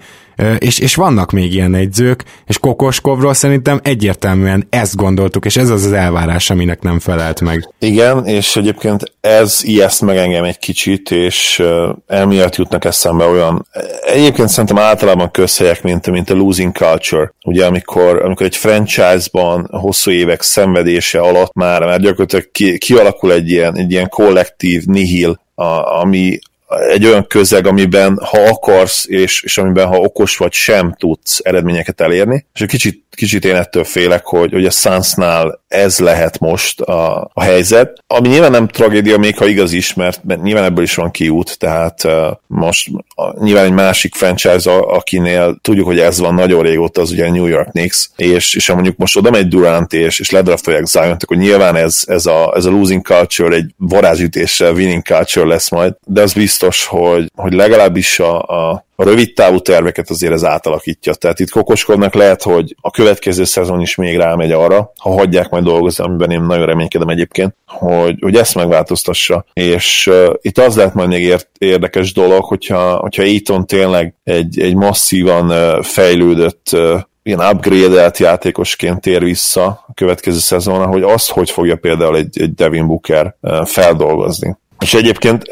és, és vannak még ilyen egyzők, és Kokoskovról szerintem egyértelműen ezt gondoltuk, és ez az az elvárás, aminek nem felelt meg. Igen, és egyébként ez ijeszt meg engem egy kicsit, és emiatt jutnak eszembe olyan, egyébként szerintem általában közhelyek, mint, mint a losing culture, ugye amikor, amikor egy franchise-ban hosszú évek szenvedése alatt már, már gyakorlatilag ki, kialakul egy ilyen, egy ilyen kollektív nihil, a, ami, egy olyan közeg, amiben ha akarsz, és, és amiben ha okos vagy, sem tudsz eredményeket elérni. És egy kicsit, kicsit én ettől félek, hogy, hogy a Sunsnál ez lehet most a, a helyzet. Ami nyilván nem tragédia, még ha igaz is, mert, mert nyilván ebből is van kiút, tehát uh, most uh, nyilván egy másik franchise, akinél tudjuk, hogy ez van nagyon régóta, az ugye a New York Knicks, és, és ha mondjuk most oda megy Durant és, és ledraftolják zion akkor nyilván ez, ez, a, ez a losing culture egy varázsütéssel winning culture lesz majd, de az biztos, hogy, hogy legalábbis a, a a rövid távú terveket azért ez átalakítja. Tehát itt kokoskodnak lehet, hogy a következő szezon is még rámegy arra, ha hagyják majd dolgozni, amiben én nagyon reménykedem egyébként, hogy, hogy ezt megváltoztassa. És uh, itt az lehet majd még érdekes dolog, hogyha, hogyha Aiton tényleg egy, egy masszívan uh, fejlődött uh, ilyen upgrade-elt játékosként tér vissza a következő szezonra, hogy azt hogy fogja például egy, egy Devin Booker feldolgozni. És egyébként,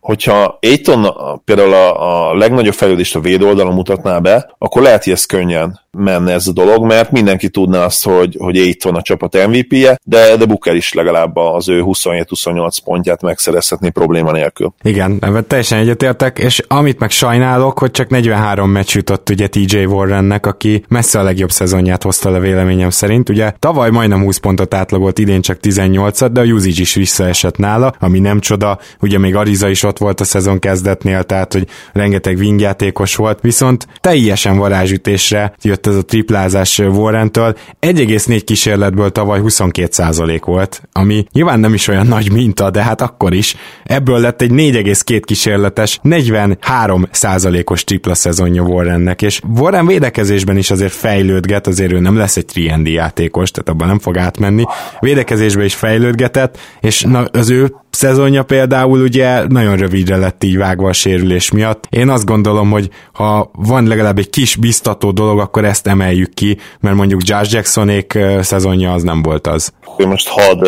hogyha Aiton például a, a legnagyobb fejlődést a véd oldalon mutatná be, akkor lehet, hogy ez könnyen menne ez a dolog, mert mindenki tudná azt, hogy, hogy Aiton a csapat MVP-je, de, de Booker is legalább az ő 27-28 pontját megszerezhetné probléma nélkül. Igen, ebben teljesen egyetértek, és amit meg sajnálok, hogy csak 43 meccs jutott ugye TJ Warrennek, aki messze a legjobb szezonját hozta le véleményem szerint. Ugye tavaly majdnem 20 pontot átlagolt, idén csak 18-at, de a usage is visszaesett nála, ami nem csoda, ugye még Ariza is ott volt a szezon kezdetnél, tehát hogy rengeteg wingjátékos volt, viszont teljesen varázsütésre jött ez a triplázás Warrentől. 1,4 kísérletből tavaly 22% volt, ami nyilván nem is olyan nagy minta, de hát akkor is. Ebből lett egy 4,2 kísérletes, 43%-os tripla szezonja Warrennek, és Warren védekezésben is azért fejlődget, azért ő nem lesz egy 3 játékos, tehát abban nem fog átmenni. Védekezésben is fejlődgetett, és na, az ő szezonja például ugye nagyon rövidre lett így vágva a sérülés miatt. Én azt gondolom, hogy ha van legalább egy kis biztató dolog, akkor ezt emeljük ki, mert mondjuk Josh Jacksonék szezonja az nem volt az. Én most hadd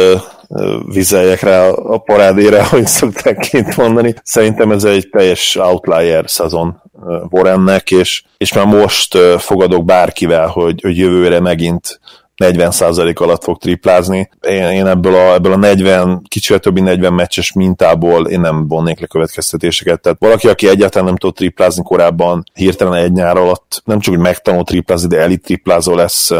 vizeljek rá a parádére, [LAUGHS] hogy szokták kint mondani. Szerintem ez egy teljes outlier szezon Warrennek, és, és már most fogadok bárkivel, hogy, hogy jövőre megint 40% alatt fog triplázni. Én, én ebből, a, ebből a 40, kicsit többi 40 meccses mintából én nem vonnék le következtetéseket. Tehát valaki, aki egyáltalán nem tud triplázni korábban, hirtelen egy nyár alatt nem csak, hogy megtanul triplázni, de elit triplázó lesz,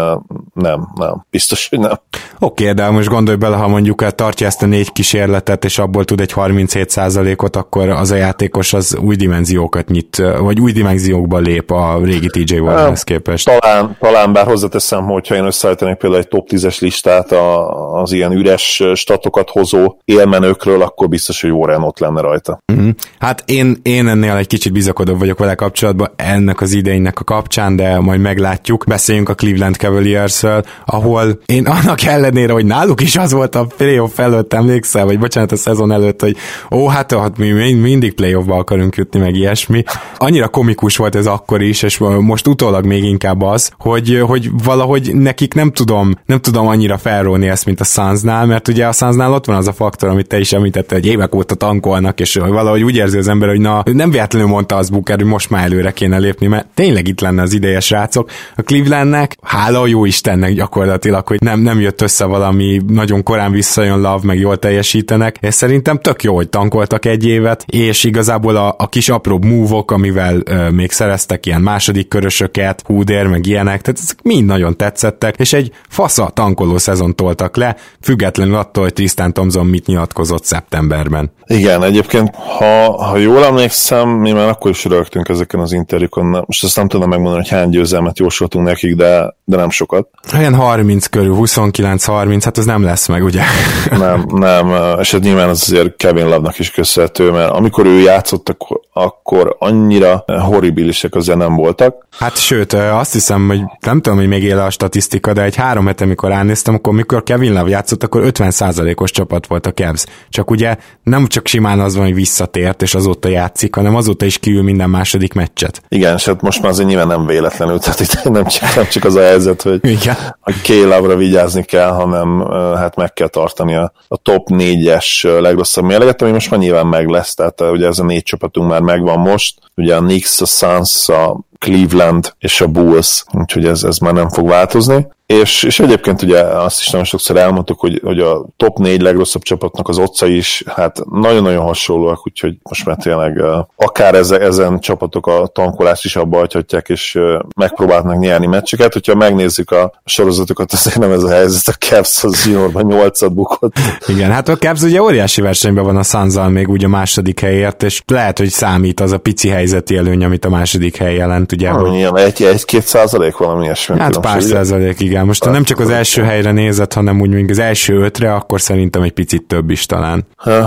nem, nem. Biztos, hogy nem. Oké, okay, de most gondolj bele, ha mondjuk tartja ezt a négy kísérletet, és abból tud egy 37%-ot, akkor az a játékos az új dimenziókat nyit, vagy új dimenziókba lép a régi TJ Warrenhez képest. Talán, talán bár hozzáteszem, hogyha én összeállítanék csinálni például egy top 10-es listát a, az ilyen üres statokat hozó élmenőkről, akkor biztos, hogy Warren ott lenne rajta. Mm-hmm. Hát én, én ennél egy kicsit bizakodóbb vagyok vele kapcsolatban ennek az idénynek a kapcsán, de majd meglátjuk. Beszéljünk a Cleveland cavaliers ahol én annak ellenére, hogy náluk is az volt a playoff előtt, emlékszel, vagy bocsánat, a szezon előtt, hogy ó, hát, hát mi mindig playoffba akarunk jutni, meg ilyesmi. Annyira komikus volt ez akkor is, és most utólag még inkább az, hogy, hogy valahogy nekik nem tudom, nem tudom annyira felróni ezt, mint a Sunsnál, mert ugye a Sunsnál ott van az a faktor, amit te is említetted, hogy évek óta tankolnak, és valahogy úgy érzi az ember, hogy na, nem véletlenül mondta az Booker, hogy most már előre kéne lépni, mert tényleg itt lenne az ideje srácok. A Clevelandnek, hála a jó Istennek gyakorlatilag, hogy nem, nem jött össze valami, nagyon korán visszajön Love, meg jól teljesítenek, és szerintem tök jó, hogy tankoltak egy évet, és igazából a, a kis apró move amivel ö, még szereztek ilyen második körösöket, húdér, meg ilyenek, tehát ezek mind nagyon tetszettek, és egy fasza tankoló szezon toltak le, függetlenül attól, hogy Tristan Thompson mit nyilatkozott szeptemberben. Igen, egyébként, ha, ha jól emlékszem, mi már akkor is rögtünk ezeken az interjúkon, most ezt nem tudom megmondani, hogy hány győzelmet jósoltunk nekik, de, de nem sokat. Olyan 30 körül, 29-30, hát ez nem lesz meg, ugye? [LAUGHS] nem, nem, és ez nyilván az azért Kevin Love-nak is köszönhető, mert amikor ő játszott, akkor, akkor annyira horribilisek azért nem voltak. Hát sőt, azt hiszem, hogy nem tudom, hogy még él a statisztika, de egy három hete, amikor ránéztem, akkor mikor Kevin Love játszott, akkor 50%-os csapat volt a Cavs. Csak ugye nem csak simán az van, hogy visszatért, és azóta játszik, hanem azóta is kiül minden második meccset. Igen, és hát most már azért nyilván nem véletlenül, tehát itt [LAUGHS] nem csak, nem csak az a helyzet, hogy Igen. a Kélabra vigyázni kell, hanem hát meg kell tartani a, a top négyes legrosszabb mérleget, ami most már nyilván meg lesz, tehát ugye ez a négy csapatunk már megvan most, ugye a Knicks, a Suns, a Cleveland és a Bulls, úgyhogy ez, ez már nem fog változni. És, és egyébként ugye azt is nagyon sokszor elmondtuk, hogy, hogy a top négy legrosszabb csapatnak az otca is hát nagyon-nagyon hasonlóak, úgyhogy most már tényleg akár ezen, ezen csapatok a tankolást is abba hagyhatják, és megpróbálnak nyerni meccseket. Hogyha megnézzük a sorozatokat, azért nem ez a helyzet, a Cavs az juniorban nyolcad bukott. Igen, hát a Cavs ugye óriási versenyben van a suns még úgy a második helyért, és lehet, hogy számít az a pici helyzeti előny, amit a második hely jelent, ugye. hogy... Ilyen egy, egy-két százalék valami ilyesmi. Hát pár százalék, igen igen, most ha nem csak az első helyre nézett, hanem úgy még az első ötre, akkor szerintem egy picit több is talán.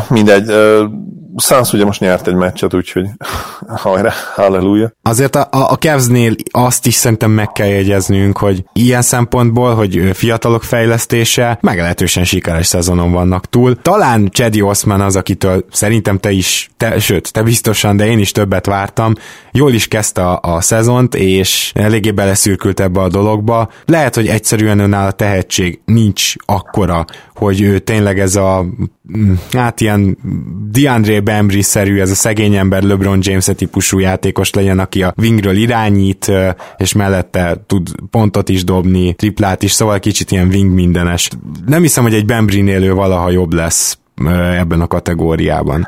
Mindegy, Suns ugye most nyert egy meccset, úgyhogy [LAUGHS] hajrá, halleluja. Azért a, a Cavs-nél azt is szerintem meg kell jegyeznünk, hogy ilyen szempontból, hogy fiatalok fejlesztése, meglehetősen sikeres szezonon vannak túl. Talán Chedi Osman az, akitől szerintem te is, te, sőt, te biztosan, de én is többet vártam. Jól is kezdte a, a szezont, és eléggé beleszürkült ebbe a dologba. Lehet, hogy egyszerűen önáll a tehetség nincs akkora, hogy ő tényleg ez a hát ilyen DeAndre Bembry-szerű, ez a szegény ember LeBron james típusú játékos legyen, aki a wingről irányít, és mellette tud pontot is dobni, triplát is, szóval kicsit ilyen wing mindenes. Nem hiszem, hogy egy Bembry-nél ő valaha jobb lesz ebben a kategóriában.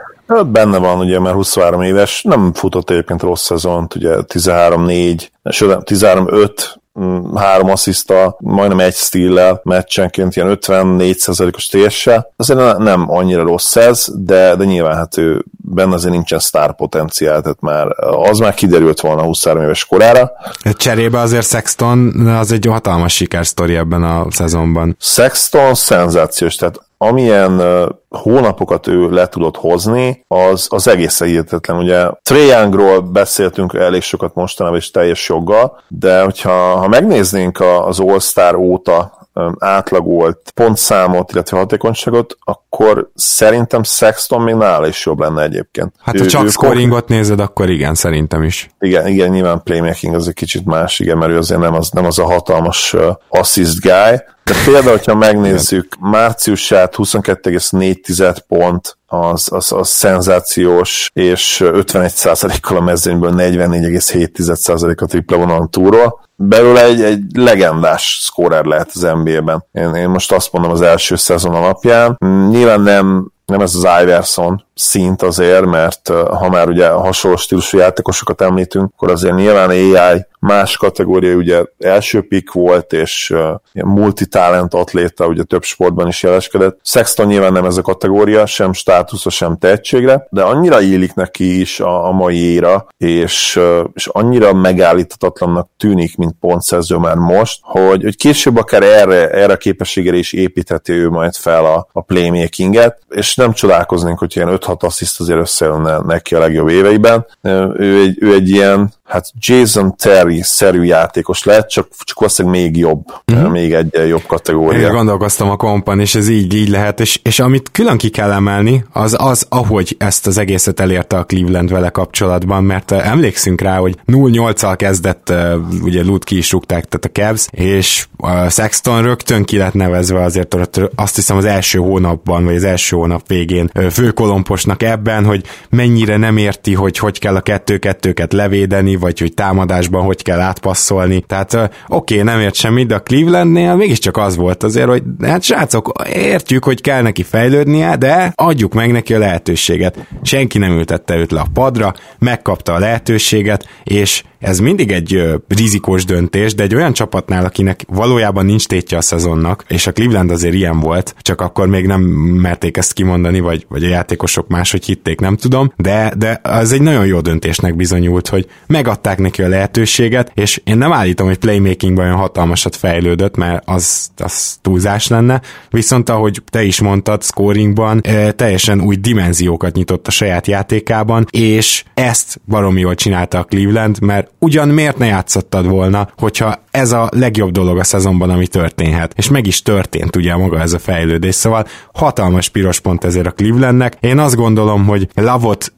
Benne van, ugye, mert 23 éves, nem futott egyébként rossz szezont, ugye 13-4, 13-5, Mm, három assziszta, majdnem egy stíllel meccsenként, ilyen 54%-os TS-sel. Azért nem annyira rossz ez, de, de nyilván hát ő benne azért nincsen sztár potenciál, tehát már az már kiderült volna 23 éves korára. Cserébe azért Sexton az egy hatalmas sikersztori ebben a szezonban. Sexton szenzációs, tehát amilyen hónapokat ő le tudott hozni, az, az egészen hihetetlen. Ugye Trae beszéltünk elég sokat mostanában, és teljes joggal, de hogyha ha megnéznénk az All-Star óta átlagolt pontszámot, illetve hatékonyságot, akkor szerintem Sexton még nála is jobb lenne egyébként. Hát ő, ha csak ő scoringot nézed, akkor igen, szerintem is. Igen, igen, nyilván playmaking az egy kicsit más, igen, mert ő azért nem az, nem az a hatalmas assist guy, de például, hogyha [LAUGHS] megnézzük márciusát 22,4 pont, az, az, az szenzációs, és 51%-kal a mezőnyből 44,7% a tripla vonalon túról. Belőle egy, egy legendás scorer lehet az NBA-ben. Én, én most azt mondom az első szezon alapján. Nyilván nem nem ez az Iverson szint azért, mert ha már ugye hasonló stílusú játékosokat említünk, akkor azért nyilván AI más kategória, ugye első pick volt, és uh, multitalent atléta, ugye több sportban is jeleskedett. Sexton nyilván nem ez a kategória, sem státuszra, sem tehetségre, de annyira illik neki is a, a mai éra, és, uh, és annyira megállíthatatlannak tűnik, mint pontszerző már most, hogy, hogy később akár erre, erre a képességére is építheti ő majd fel a, a playmakinget, és nem csodálkoznénk, hogy ilyen 5-6 assziszt azért összejönne neki a legjobb éveiben. Ő egy, ő egy ilyen hát Jason Terry-szerű játékos lehet, csak, csak valószínűleg még jobb, uh-huh. még egy jobb kategória. Én gondolkoztam a kompan, és ez így, így lehet, és, és amit külön ki kell emelni, az az, ahogy ezt az egészet elérte a Cleveland vele kapcsolatban, mert emlékszünk rá, hogy 0-8-al kezdett, ugye Lut ki is rúgták, tehát a Cavs, és a Sexton rögtön ki lett nevezve azért azt hiszem az első hónapban, vagy az első hónap végén főkolomposnak ebben, hogy mennyire nem érti, hogy hogy kell a kettő-kettőket levédeni, vagy hogy támadásban hogy kell átpasszolni. Tehát oké, okay, nem ért semmit, de a Clevelandnél mégiscsak az volt azért, hogy hát srácok, értjük, hogy kell neki fejlődnie, de adjuk meg neki a lehetőséget. Senki nem ültette őt le a padra, megkapta a lehetőséget, és ez mindig egy rizikós döntés, de egy olyan csapatnál, akinek valójában nincs tétje a szezonnak, és a Cleveland azért ilyen volt, csak akkor még nem merték ezt kimondani, vagy, vagy a játékosok máshogy hitték, nem tudom, de, de az egy nagyon jó döntésnek bizonyult, hogy megadták neki a lehetőséget, és én nem állítom, hogy playmakingban olyan hatalmasat fejlődött, mert az, az túlzás lenne, viszont ahogy te is mondtad, scoringban teljesen új dimenziókat nyitott a saját játékában, és ezt baromi jól csinálta a Cleveland, mert ugyan miért ne játszottad volna, hogyha ez a legjobb dolog a szezonban, ami történhet. És meg is történt ugye maga ez a fejlődés, szóval hatalmas piros pont ezért a Clevelandnek. Én azt gondolom, hogy Lavot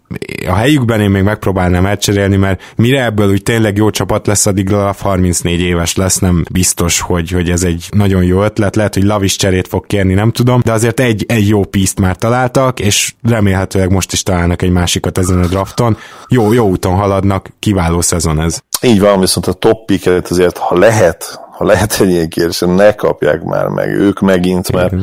a helyükben én még megpróbálnám elcserélni, mert mire ebből úgy tényleg jó csapat lesz, addig Lav 34 éves lesz, nem biztos, hogy, hogy ez egy nagyon jó ötlet, lehet, hogy Lav is cserét fog kérni, nem tudom, de azért egy, egy jó piszt már találtak, és remélhetőleg most is találnak egy másikat ezen a drafton. Jó, jó úton haladnak, kiváló szezon ez. Így van, viszont a top picket azért, ha lehet, ha lehet egy ilyen kérdés, ne kapják már meg, ők megint, mert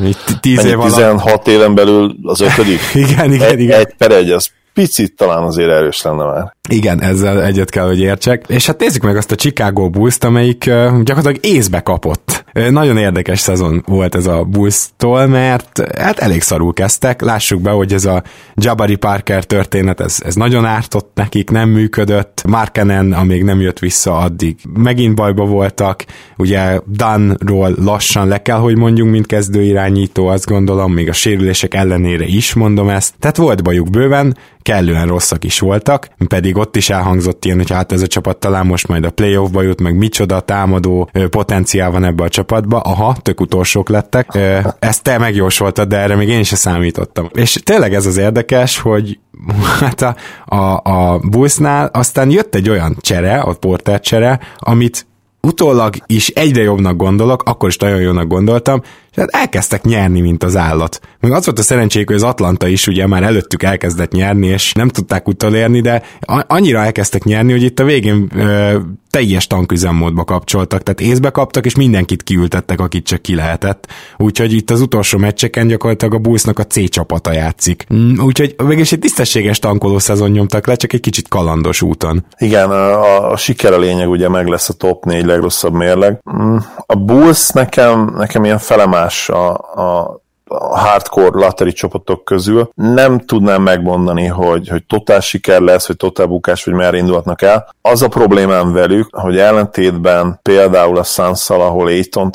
Tíz év 16 éven belül az ötödik. [LAUGHS] igen, igen, egy, igen. Egy per egy, az picit talán azért erős lenne már. Igen, ezzel egyet kell, hogy értsek. És hát nézzük meg azt a Chicago Bulls-t, amelyik gyakorlatilag észbe kapott. Nagyon érdekes szezon volt ez a Bulls-tól, mert hát elég szarul kezdtek. Lássuk be, hogy ez a Jabari Parker történet, ez, ez nagyon ártott nekik, nem működött. Markenen, amíg nem jött vissza, addig megint bajba voltak. Ugye Danról lassan le kell, hogy mondjunk, mint kezdőirányító, azt gondolom, még a sérülések ellenére is mondom ezt. Tehát volt bajuk bőven, kellően rosszak is voltak, pedig ott is elhangzott ilyen, hogy hát ez a csapat talán most majd a playoffba jut, meg micsoda támadó potenciál van ebbe a csapatba. Aha, tök utolsók lettek. Ezt te megjósoltad, de erre még én sem számítottam. És tényleg ez az érdekes, hogy [LAUGHS] hát a, a, a Bullsnál aztán jött egy olyan csere, a Porter csere, amit utólag is egyre jobbnak gondolok, akkor is nagyon jónak gondoltam, és hát elkezdtek nyerni, mint az állat. Még az volt a szerencséjük, hogy az Atlanta is ugye már előttük elkezdett nyerni, és nem tudták utolérni, de annyira elkezdtek nyerni, hogy itt a végén ö, teljes tanküzemmódba kapcsoltak, tehát észbe kaptak, és mindenkit kiültettek, akit csak ki lehetett. Úgyhogy itt az utolsó meccseken gyakorlatilag a Bullsnak a C csapata játszik. Mm, úgyhogy mégis egy tisztességes tankoló szezon nyomtak le, csak egy kicsit kalandos úton. Igen, a, a siker a lényeg, ugye meg lesz a top 4 legrosszabb mérleg. Mm, a Bulls nekem, nekem ilyen felemás a, a a hardcore lottery csapatok közül. Nem tudnám megmondani, hogy, hogy totál siker lesz, vagy totál bukás, vagy merre indulhatnak el. Az a problémám velük, hogy ellentétben például a suns ahol Aiton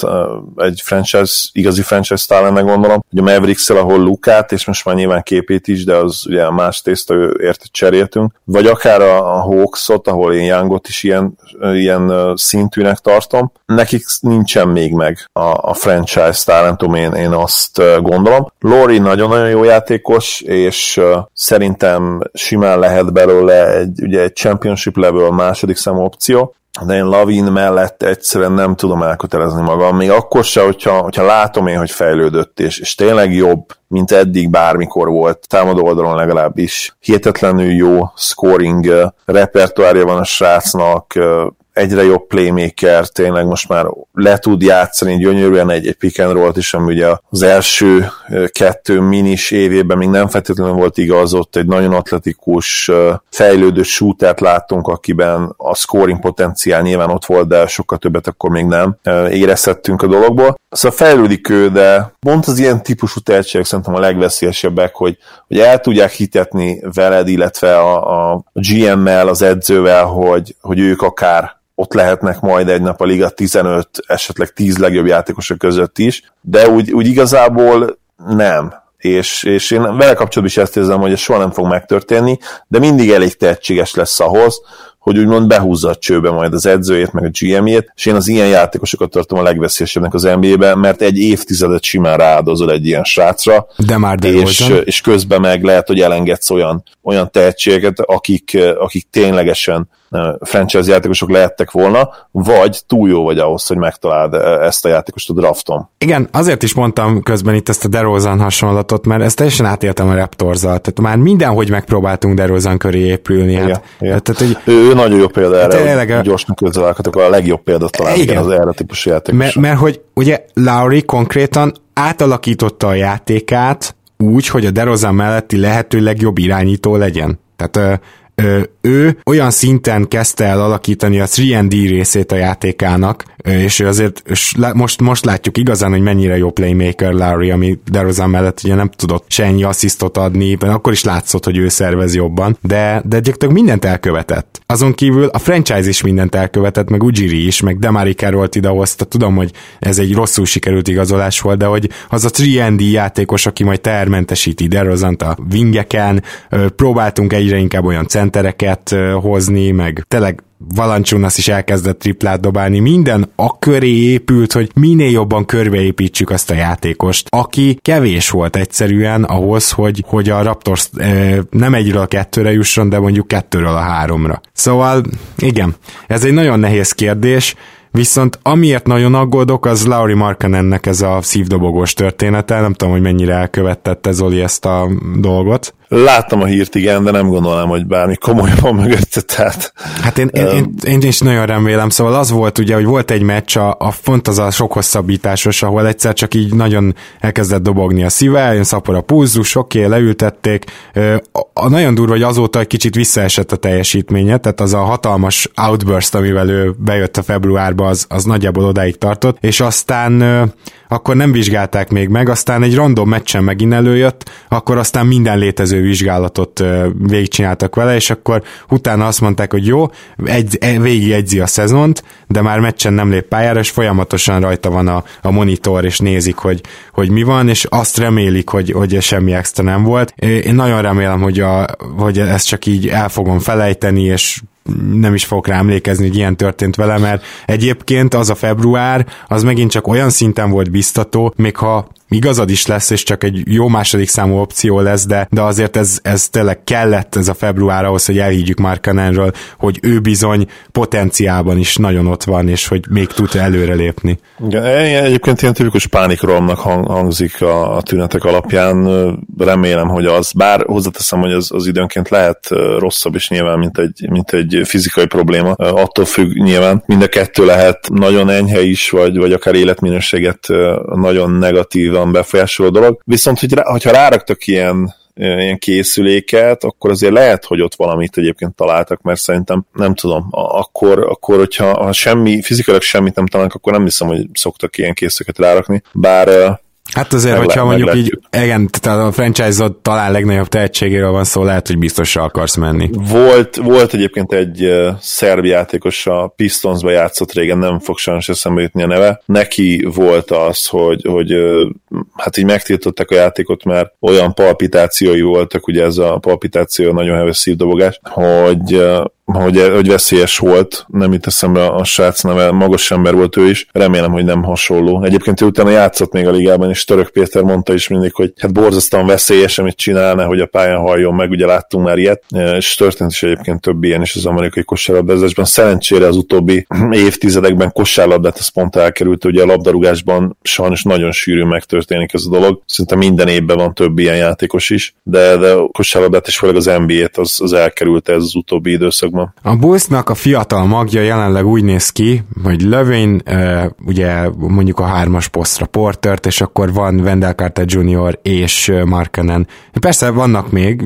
egy franchise, igazi franchise talán gondolom, hogy a mavericks ahol Lukát, és most már nyilván képét is, de az ugye más tészta, érte cseréltünk, vagy akár a, a Hawksot, ahol én Youngot is ilyen, ilyen szintűnek tartom, nekik nincsen még meg a, a franchise talentum, én, én azt gondolom. Lori nagyon-nagyon jó játékos, és szerintem simán lehet belőle egy, ugye egy championship level második számú opció, de én Lavin mellett egyszerűen nem tudom elkötelezni magam, még akkor se, hogyha, hogyha látom én, hogy fejlődött, és, és tényleg jobb, mint eddig bármikor volt, támadó oldalon legalábbis. Hihetetlenül jó scoring repertoárja van a srácnak, egyre jobb playmaker, tényleg most már le tud játszani gyönyörűen egy, egy pick and roll is, ami ugye az első kettő minis évében még nem feltétlenül volt igaz, ott egy nagyon atletikus, fejlődő shootert láttunk, akiben a scoring potenciál nyilván ott volt, de sokkal többet akkor még nem érezhettünk a dologból. Szóval fejlődik ő, de pont az ilyen típusú tehetségek szerintem a legveszélyesebbek, hogy, hogy el tudják hitetni veled, illetve a, a GM-mel, az edzővel, hogy, hogy ők akár ott lehetnek majd egy nap a Liga 15, esetleg 10 legjobb játékosok között is, de úgy, úgy igazából nem. És, és én vele kapcsolatban is ezt érzem, hogy ez soha nem fog megtörténni, de mindig elég tehetséges lesz ahhoz, hogy úgymond behúzza a csőbe majd az edzőjét, meg a GM-jét, és én az ilyen játékosokat tartom a legveszélyesebbnek az NBA-ben, mert egy évtizedet simán rááldozol egy ilyen srácra, De már és, és közben meg lehet, hogy elengedsz olyan, olyan tehetségeket, akik, akik ténylegesen franchise játékosok lehettek volna, vagy túl jó vagy ahhoz, hogy megtaláld ezt a játékost a drafton. Igen, azért is mondtam közben itt ezt a DeRozan hasonlatot, mert ezt teljesen átéltem a raptors Tehát már mindenhogy megpróbáltunk DeRozan köré épülni. Hát, igen, igen. Tehát, hogy, ő, ő nagyon jó példa erre, tényleg, hogy gyorsan közelálhatok, a legjobb példa talán igen. az erre típusú játékos. Mert, mert hogy ugye Lauri konkrétan átalakította a játékát úgy, hogy a DeRozan melletti lehető legjobb irányító legyen. Tehát ő olyan szinten kezdte el alakítani a 3D részét a játékának, és azért és most, most látjuk igazán, hogy mennyire jó playmaker Larry, ami DeRozan mellett ugye nem tudott se ennyi asszisztot adni, akkor is látszott, hogy ő szervez jobban, de, de gyakorlatilag mindent elkövetett. Azon kívül a franchise is mindent elkövetett, meg Ujiri is, meg Demari Carroll-t idehozta, tudom, hogy ez egy rosszul sikerült igazolás volt, de hogy az a 3D játékos, aki majd termentesíti DeRozant a wingeken, próbáltunk egyre inkább olyan centereket hozni, meg tényleg Valancsunas is elkezdett triplát dobálni, minden a köré épült, hogy minél jobban körbeépítsük azt a játékost, aki kevés volt egyszerűen ahhoz, hogy, hogy a Raptors nem egyről a kettőre jusson, de mondjuk kettőről a háromra. Szóval igen, ez egy nagyon nehéz kérdés, Viszont amiért nagyon aggódok, az Lauri Markanennek ez a szívdobogós története. Nem tudom, hogy mennyire elkövettette Zoli ezt a dolgot. Láttam a hírt, igen, de nem gondolom, hogy bármi komoly van mögötte, tehát... Hát én, én, én, én, is nagyon remélem, szóval az volt ugye, hogy volt egy meccs, a, a font az a sok hosszabbításos, ahol egyszer csak így nagyon elkezdett dobogni a szíve, jön szapor a pulzus, oké, okay, leültették. A, a nagyon durva, hogy azóta egy kicsit visszaesett a teljesítménye, tehát az a hatalmas outburst, amivel ő bejött a februárba, az, az nagyjából odáig tartott, és aztán akkor nem vizsgálták még meg, aztán egy random meccsen megint előjött, akkor aztán minden létező vizsgálatot végigcsináltak vele, és akkor utána azt mondták, hogy jó, egy, e, végig egyzi a szezont, de már meccsen nem lép pályára, és folyamatosan rajta van a, a monitor, és nézik, hogy, hogy mi van, és azt remélik, hogy, hogy semmi extra nem volt. Én nagyon remélem, hogy, a, hogy ezt csak így el fogom felejteni, és nem is fogok rá emlékezni, hogy ilyen történt vele, mert egyébként az a február, az megint csak olyan szinten volt biztató, még ha igazad is lesz, és csak egy jó második számú opció lesz, de, de azért ez, ez tényleg kellett ez a február ahhoz, hogy elhiggyük Markanenről, hogy ő bizony potenciálban is nagyon ott van, és hogy még tud előrelépni. Igen, egyébként ilyen tipikus pánikromnak hangzik a, a tünetek alapján, remélem, hogy az, bár hozzáteszem, hogy az, az időnként lehet rosszabb is nyilván, mint egy, mint egy fizikai probléma, attól függ nyilván, mind a kettő lehet nagyon enyhe is, vagy, vagy akár életminőséget nagyon negatív pozitívan befolyásoló dolog. Viszont, hogy rá, hogyha ráraktak ilyen ilyen készüléket, akkor azért lehet, hogy ott valamit egyébként találtak, mert szerintem nem tudom, akkor, akkor hogyha ha semmi, fizikailag semmit nem találnak, akkor nem hiszem, hogy szoktak ilyen készüléket rárakni, bár Hát azért, meg hogyha mondjuk így, igen, tehát a franchise talán legnagyobb tehetségéről van szó, lehet, hogy biztosra akarsz menni. Volt, volt egyébként egy uh, szerb játékos, a Pistonsba játszott régen, nem fog sajnos eszembe jutni a neve. Neki volt az, hogy, hogy uh, hát így megtiltották a játékot, mert olyan palpitációi voltak, ugye ez a palpitáció nagyon heves szívdobogás, hogy uh, hogy, hogy veszélyes volt, nem itt eszembe a srác neve, magas ember volt ő is, remélem, hogy nem hasonló. Egyébként ő utána játszott még a ligában, és Török Péter mondta is mindig, hogy hát borzasztóan veszélyes, amit csinálna, hogy a pályán halljon meg, ugye láttunk már ilyet, és történt is egyébként több ilyen is az amerikai kosárlabdázásban. Szerencsére az utóbbi [CLEARS THROAT] évtizedekben kosárlabdát ez pont elkerült, ugye a labdarúgásban sajnos nagyon sűrű megtörténik ez a dolog. Szerintem minden évben van több ilyen játékos is, de, de a kosárlabdát és főleg az NBA-t az, az elkerült ez az utóbbi időszakban van. A Bullsnak a fiatal magja jelenleg úgy néz ki, hogy Lövén ugye mondjuk a hármas posztra Portert, és akkor van Wendell Carter Jr. és Markenen. Persze vannak még,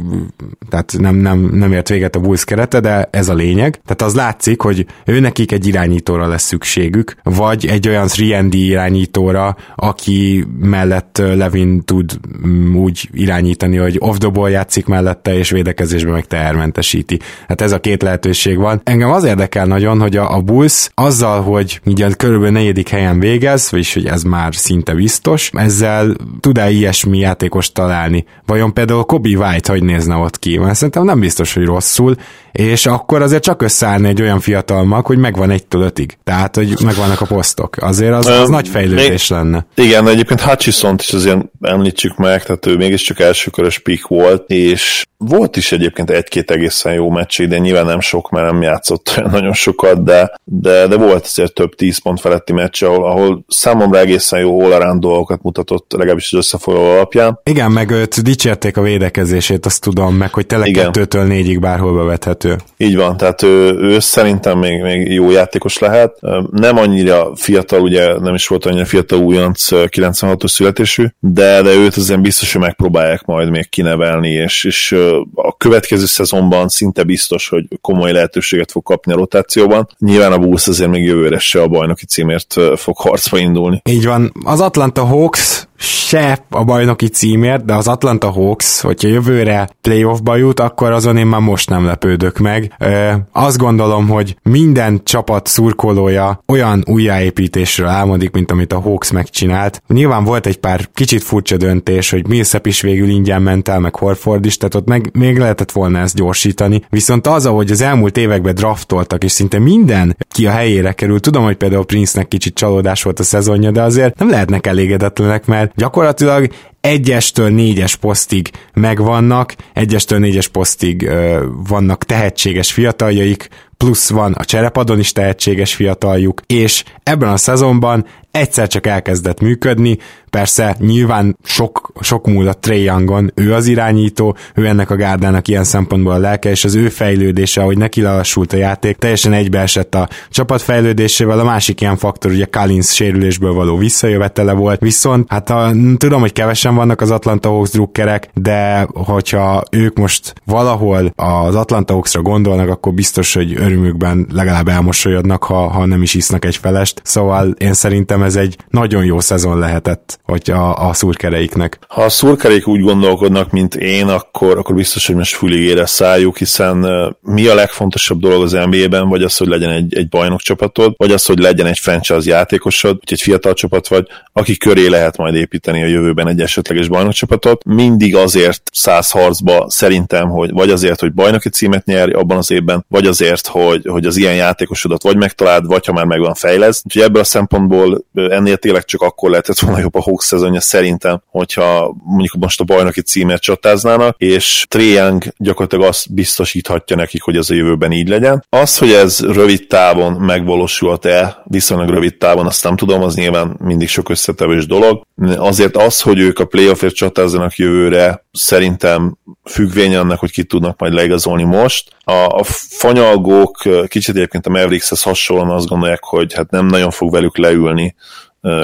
tehát nem, nem, nem ért véget a Bulls kerete, de ez a lényeg. Tehát az látszik, hogy ő nekik egy irányítóra lesz szükségük, vagy egy olyan 3 irányítóra, aki mellett Levin tud mm, úgy irányítani, hogy off the ball játszik mellette, és védekezésben meg tehermentesíti. Hát ez a két lehetőség van. Engem az érdekel nagyon, hogy a, a Bulls azzal, hogy ugye körülbelül negyedik helyen végez, vagyis hogy ez már szinte biztos, ezzel tud-e ilyesmi játékos találni? Vajon például Kobe White hogy nézne ott ki? Mert szerintem nem biztos, hogy rosszul, és akkor azért csak összeállni egy olyan fiatal mag, hogy megvan egytől ötig. Tehát, hogy megvannak a posztok. Azért az, az um, nagy fejlődés még, lenne. Igen, egyébként hutchison is azért említsük meg, tehát ő mégiscsak elsőkörös pick volt, és volt is egyébként egy-két egészen jó meccs, de nyilván nem sok, mert nem játszott [LAUGHS] nagyon sokat, de, de, de volt azért több 10 pont feletti meccs, ahol, ahol számomra egészen jó all dolgokat mutatott, legalábbis az összefoglaló alapján. Igen, meg őt dicsérték a védekezését, azt tudom, meg hogy tele Igen. kettőtől négyig bárhol bevethető. Így van, tehát ő, ő szerintem még, még jó játékos lehet. Nem annyira fiatal, ugye nem is volt annyira fiatal újonc 96-os születésű, de, de őt azért biztos, hogy megpróbálják majd még kinevelni, és, és a következő szezonban szinte biztos, hogy komoly lehetőséget fog kapni a rotációban. Nyilván a Bulls azért még jövőre se a bajnoki címért fog harcba indulni. Így van. Az Atlanta Hawks se a bajnoki címért, de az Atlanta Hawks, hogyha jövőre playoffba jut, akkor azon én már most nem lepődök meg. Ö, azt gondolom, hogy minden csapat szurkolója olyan újjáépítésről álmodik, mint amit a Hawks megcsinált. Nyilván volt egy pár kicsit furcsa döntés, hogy Millsap is végül ingyen ment el, meg Horford is, tehát ott meg még lehetett volna ezt gyorsítani. Viszont az, ahogy az elmúlt években draftoltak, és szinte minden ki a helyére került, tudom, hogy például Prince-nek kicsit csalódás volt a szezonja, de azért nem lehetnek elégedetlenek, mert gyakorlatilag egyestől négyes posztig megvannak, egyestől négyes posztig ö, vannak tehetséges fiataljaik, plusz van a cserepadon is tehetséges fiataljuk, és ebben a szezonban egyszer csak elkezdett működni, persze nyilván sok, sok múl a Trey Youngon, ő az irányító, ő ennek a gárdának ilyen szempontból a lelke, és az ő fejlődése, ahogy neki lelassult a játék, teljesen egybeesett a csapat fejlődésével, a másik ilyen faktor ugye Collins sérülésből való visszajövetele volt, viszont hát a, tudom, hogy kevesen vannak az Atlanta Hawks drukkerek, de hogyha ők most valahol az Atlanta Hawksra gondolnak, akkor biztos, hogy örömükben legalább elmosolyodnak, ha, ha nem is isznak egy felest, szóval én szerintem ez egy nagyon jó szezon lehetett, hogy a, a szurkereiknek. Ha a szurkereik úgy gondolkodnak, mint én, akkor, akkor biztos, hogy most füligére szálljuk, hiszen mi a legfontosabb dolog az NBA-ben, vagy az, hogy legyen egy, egy bajnok csapatod, vagy az, hogy legyen egy franchise játékosod, vagy egy fiatal csapat vagy, aki köré lehet majd építeni a jövőben egy esetleges bajnok csapatot. Mindig azért száz harcba szerintem, hogy vagy azért, hogy bajnoki címet nyerj abban az évben, vagy azért, hogy, hogy az ilyen játékosodat vagy megtaláld, vagy ha már megvan fejlesz. Úgyhogy ebből a szempontból ennél tényleg csak akkor lehetett volna jobb a Hawks szezonja szerintem, hogyha mondjuk most a bajnoki címért csatáznának, és Triang gyakorlatilag azt biztosíthatja nekik, hogy ez a jövőben így legyen. Az, hogy ez rövid távon megvalósulhat-e, viszonylag rövid távon, azt nem tudom, az nyilván mindig sok összetevős dolog. Azért az, hogy ők a playoffért csatázzanak jövőre, szerintem függvény annak, hogy ki tudnak majd leigazolni most. A, a fanyalgók kicsit egyébként a Maverickshez hasonlóan azt gondolják, hogy hát nem nagyon fog velük leülni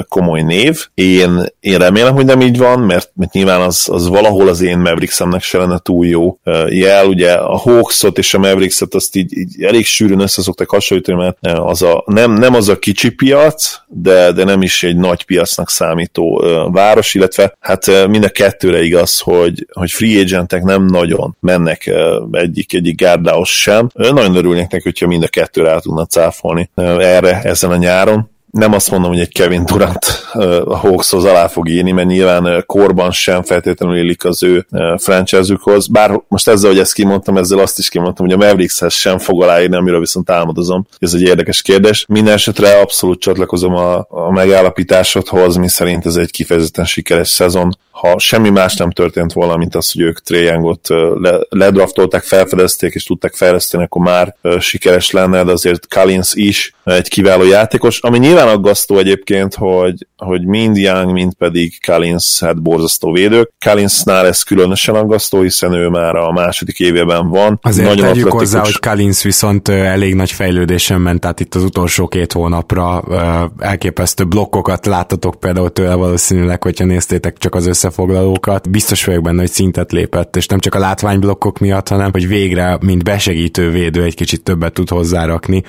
komoly név. Én, én remélem, hogy nem így van, mert, mert nyilván az, az valahol az én Mavericksemnek se lenne túl jó jel. Ugye a Hawksot és a Maverickset azt így, így elég sűrűn össze szoktak hasonlítani, mert az a, nem, nem az a kicsi piac, de, de nem is egy nagy piacnak számító város, illetve hát mind a kettőre igaz, hogy, hogy free agentek nem nagyon mennek egyik, egyik gárdához sem. Nagyon örülnék neki, hogyha mind a kettőre el tudna cáfolni erre ezen a nyáron nem azt mondom, hogy egy Kevin Durant a Hawkshoz alá fog írni, mert nyilván korban sem feltétlenül illik az ő franchise-ükhoz. Bár most ezzel, hogy ezt kimondtam, ezzel azt is kimondtam, hogy a Maverickshez sem fog aláírni, amiről viszont álmodozom. Ez egy érdekes kérdés. Minden esetre abszolút csatlakozom a, a megállapításodhoz, mi szerint ez egy kifejezetten sikeres szezon ha semmi más nem történt volna, mint az, hogy ők Trae le, ledraftolták, felfedezték és tudták fejleszteni, akkor már sikeres lenne, de azért Collins is egy kiváló játékos, ami nyilván aggasztó egyébként, hogy, hogy mind Young, mind pedig Collins hát borzasztó védők. Collinsnál ez különösen aggasztó, hiszen ő már a második évében van. Azért Nagyon tegyük atletikus. hozzá, hogy Collins viszont elég nagy fejlődésen ment, tehát itt az utolsó két hónapra elképesztő blokkokat láttatok például tőle valószínűleg, hogyha néztétek csak az össze összefoglalókat. Biztos vagyok benne, hogy szintet lépett, és nem csak a látványblokkok miatt, hanem hogy végre, mint besegítő védő egy kicsit többet tud hozzárakni.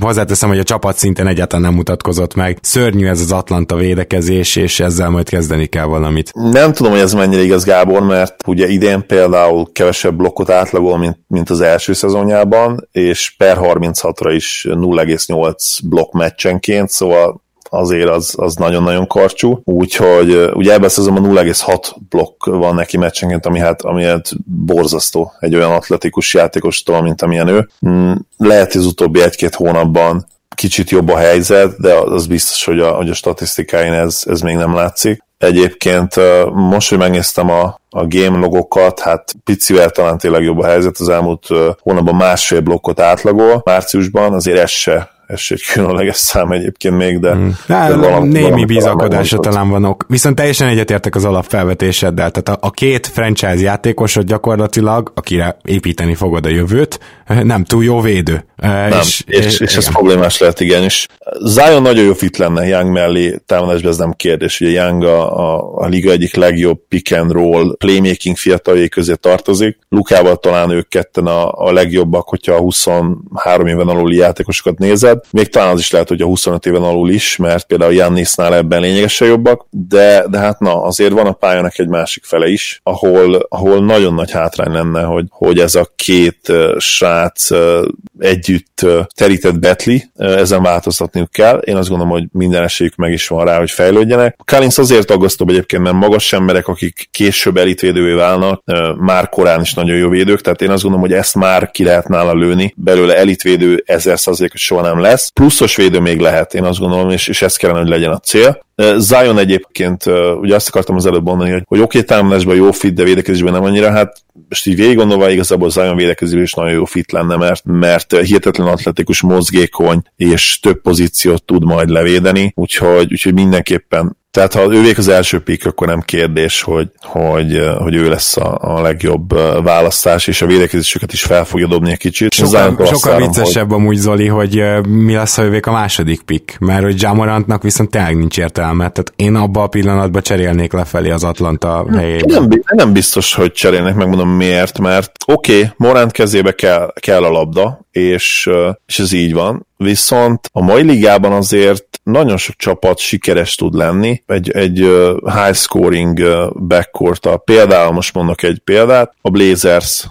Hozzáteszem, hogy a csapat szinten egyáltalán nem mutatkozott meg. Szörnyű ez az Atlanta védekezés, és ezzel majd kezdeni kell valamit. Nem tudom, hogy ez mennyire igaz, Gábor, mert ugye idén például kevesebb blokkot átlagol, mint, mint az első szezonjában, és per 36-ra is 0,8 blokk meccsenként, szóval azért az, az nagyon-nagyon karcsú, úgyhogy ugye ebben a szezonban 0,6 blokk van neki meccsenként, ami hát, ami hát borzasztó egy olyan atletikus játékostól, mint amilyen ő. Mm, lehet, hogy az utóbbi egy-két hónapban kicsit jobb a helyzet, de az biztos, hogy a, hogy a statisztikáin ez, ez még nem látszik. Egyébként most, hogy megnéztem a, a game logokat, hát picivel talán tényleg jobb a helyzet, az elmúlt hónapban másfél blokkot átlagol, márciusban azért ez se ez egy különleges szám egyébként még, de... Hmm. de valami, némi valami bizakodása talán vanok. Viszont teljesen egyetértek az alapfelvetéseddel, tehát a, a két franchise játékosod gyakorlatilag, akire építeni fogod a jövőt, nem túl jó védő. Nem, és, és, és ez problémás lehet, igen. És Zion nagyon jó fit lenne Young mellé támadásban, ez nem kérdés. Ugye Young a, a, a liga egyik legjobb pick and roll playmaking fiataljai közé tartozik. Lukával talán ők ketten a, a legjobbak, hogyha a 23 éven aluli játékosokat nézed. Még talán az is lehet, hogy a 25 éven alul is, mert például Jannisnál ebben lényegesen jobbak, de, de hát na, azért van a pályának egy másik fele is, ahol, ahol nagyon nagy hátrány lenne, hogy, hogy ez a két srác együtt terített betli, ezen változtatniuk kell. Én azt gondolom, hogy minden esélyük meg is van rá, hogy fejlődjenek. Kalinsz azért aggasztóbb egyébként, mert magas emberek, akik később elitvédővé válnak, már korán is nagyon jó védők, tehát én azt gondolom, hogy ezt már ki lehet nála lőni. Belőle elitvédő ezer százalék, hogy soha nem lesz. Pluszos védő még lehet, én azt gondolom, és, és ez kellene, hogy legyen a cél. Zion egyébként, ugye azt akartam az előbb mondani, hogy, hogy oké, okay, támadásban jó fit, de védekezésben nem annyira, hát most így végig gondolva igazából Zion védekezésben is nagyon jó fit lenne, mert, mert hihetetlen atletikus, mozgékony, és több pozíciót tud majd levédeni, úgyhogy, úgyhogy mindenképpen tehát ha ővék az első pick, akkor nem kérdés, hogy, hogy, hogy ő lesz a, a legjobb választás, és a védekezésüket is fel fogja dobni egy kicsit. Sokkal, sokkal viccesebb hogy... amúgy Zoli, hogy mi lesz, ha ővék a második pick, mert hogy Jamorantnak viszont tényleg nincs értelme. Tehát én abban a pillanatban cserélnék lefelé az Atlanta helyében. Nem, nem biztos, hogy cserélnek, megmondom miért, mert oké, okay, Morant kezébe kell, kell a labda, és, és ez így van, viszont a mai ligában azért nagyon sok csapat sikeres tud lenni egy, egy high scoring backcourt Például most mondok egy példát, a Blazers